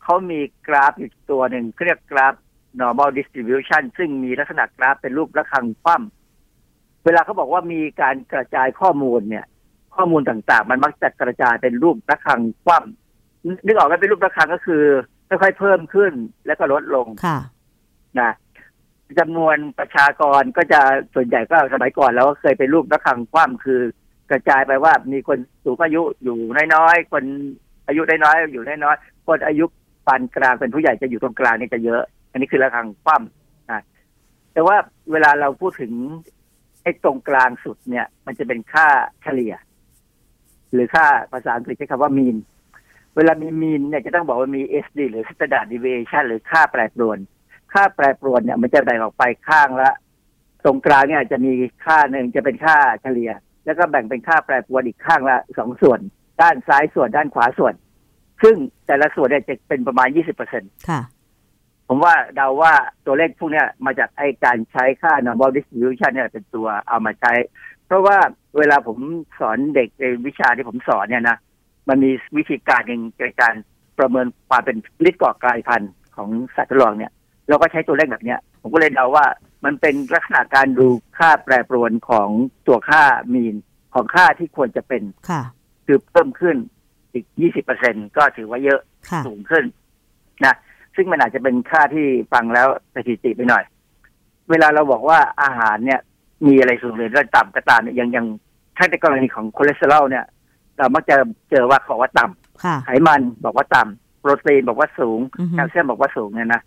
เขามีกราฟอยู่ตัวหนึ่งเขาเรียกกราฟ normal distribution ซึ่งมีลักษณะกราฟเป็นรูประฆังคว่ำ เวลาเขาบอกว่ามีการกระจายข้อมูลเนี่ย ข้อมูลต่างๆ มันมักจะกระจายเป็นรูประฆังคว่ำนึกออกไหมเป็นรูประฆังก็คือค่อยๆเพิ่มขึ้นแล้วก็ลดลงค่ะนะจำนวนประชากรก็จะส่วนใหญ่ก็สมัยก่อนเราก็เคยเป็นรูประฆังคว่ำคือกระจายไปว่ามีคนสูงอายุอยู่น้อยๆคนอายุน้อยๆอยู่น้อยๆคนอายุปานกลางเป็นผู้ใหญ่จะอยู่ตรงกลางนี่จะเยอะ อันนี้คือระฆังคว่ำนะแต่ว่าเวลาเราพูดถึงไอ้ตรงกลางสุดเนี่ย มันจะเป็นค่าเฉลี่ย หรือค่าภาษาอังกฤษใช้คำว่า mean เวลามีมีนเนี่ยจะต้องบอกว่ามี SD หรือ standard deviation หรือค่าแปรปรวน ค่าแปรปรวนเนี่ย มันจะแบ่งออกไปข้างละ ตรงกลางเนี่ยจะมีค่าหนึ่งจะเป็นค่าเฉลี่ย แล้วก็แบ่งเป็นค่าแปรปรวนอีกข้างละสองส่วน ด้านซ้ายส่วนด้านขวาส่วน ซึ่งแต่ละส่วนเนี่ยจะเป็นประมาณ20เปอร์เซ็นค่ะ ผมว่าเดาว่าตัวเลขพวกเนี้ยมาจากไอการใช้ค่า normal distribution เนี่ยเป็นตัวเอามาใช้ เพราะว่าเวลาผมสอนเด็กในวิชาที่ผมสอนเนี่ยนะ มันมีวิธีการหนึ่งในการประเมินความเป็นฤทธิ์ก่อกลายพันธุ์ของสัตว์ทดลองเนี่ย เราก็ใช้ตัวเลขแบบเนี้ย ผมก็เลยเดาว่ามันเป็นลักษณะการดูค่าแปรปรวนของตัวค่า mean ของค่าที่ควรจะเป็นค่ะ คือเพิ่มขึ้นอีก 20เปอร์เซ็นต์ก็ถือว่าเยอะค่ะสูงขึ้นนะ ซึ่งมันอาจจะเป็นค่าที่ฟังแล้วสถิติไปหน่อย เวลาเราบอกว่าอาหารเนี่ย มีอะไรสูงหรือระต่ำก็ตามเนี่ยอย่างอย่างถ้าในกรณีของคอเลสเตอรอลเนี่ย เรามักจะเจอว่าเขาบอกว่าต่ำค่ะไขมันบอกว่าต่ำโปรตีนบอกว่าสูงอือฮึแคลเซียมบอกว่าสูงเนี่ยนะ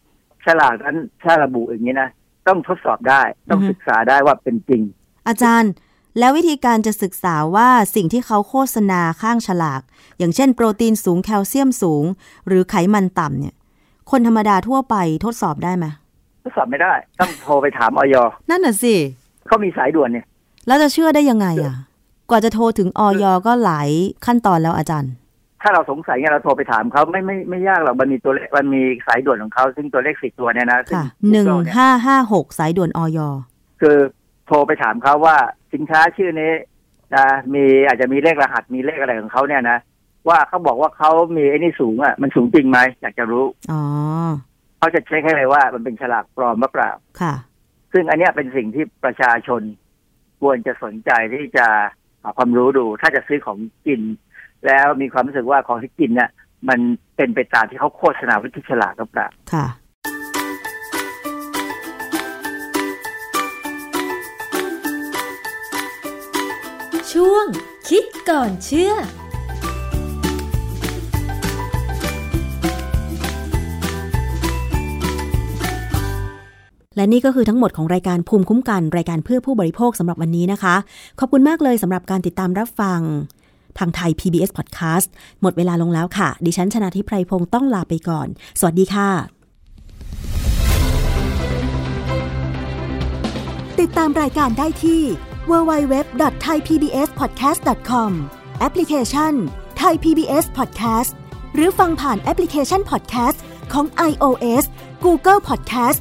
ฉลากนั้นถ้าระบุอย่างนี้นะต้องทดสอบได้ต้องอือฮึศึกษาได้ว่าเป็นจริง อาจารย์แล้ววิธีการจะศึกษาว่าสิ่งที่เขาโฆษณาข้างฉลาก อย่างเช่น โปรตีนสูงแคลเซียมสูง หรือไขมันต่ำเนี่ย คนธรรมดาทั่วไปทดสอบได้ไหมทดสอบไม่ได้ ต้องโทรไปถามออยนั่นน่ะสิเขามีสายด่วนเนี่ย แล้วจะเชื่อได้ยังไงอะ กว่าจะโทรถึงออยก็หลายขั้นตอนแล้วอาจารย์ ถ้าเราสงสัยเนี่ยเราโทรไปถามเขาไม่ไม่ไม่ยากหรอกมันมีตัวเลขมันมีสายด่วนของเขาซึ่งตัวเลขสิตัวเนี่ยนะซึ่งค่ะหนึ่ง Google เยห้าห้าหกสายด่วนออยคือโทรไปถามเขาว่าสินค้าชื่อนี้นะมีอาจจะมีเลขรหัสมีเลขอะไรของเขาเนี่ยนะ ว่าเขาบอกว่าเขามีไอ้นี่สูงอะ มันสูงจริงไหมอยากจะรู้อ๋อเขาจะเช็คให้เลยว่า มันเป็นฉลากปลอมหรือเปล่าค่ะ ซึ่งอันเนี้ยเป็นสิ่งที่ประชาชน ควรจะสนใจที่จะหาความรู้ดู ถ้าจะซื้อของกิน แล้วมีความรู้สึกว่าของที่กินเนี่ยมันเป็นไปตามที่เขาโฆษณาไว้ที่ฉลากหรือเปล่าค่ะช่วงคิดก่อนเชื่อ และนี่ก็คือทั้งหมดของรายการภูมิคุ้มกันรายการเพื่อผู้บริโภคสำหรับวันนี้นะคะ ขอบคุณมากเลยสำหรับการติดตามรับฟัง ทางไทย PBS Podcast หมดเวลาลงแล้วค่ะ ดิฉันชนะทิพไพรพงศ์ต้องลาไปก่อน สวัสดีค่ะ ติดตามรายการได้ที่ www.thaipbspodcast.com แอปพลิเคชัน Thai PBS Podcast หรือฟังผ่านแอปพลิเคชัน Podcast ของ iOS Google Podcast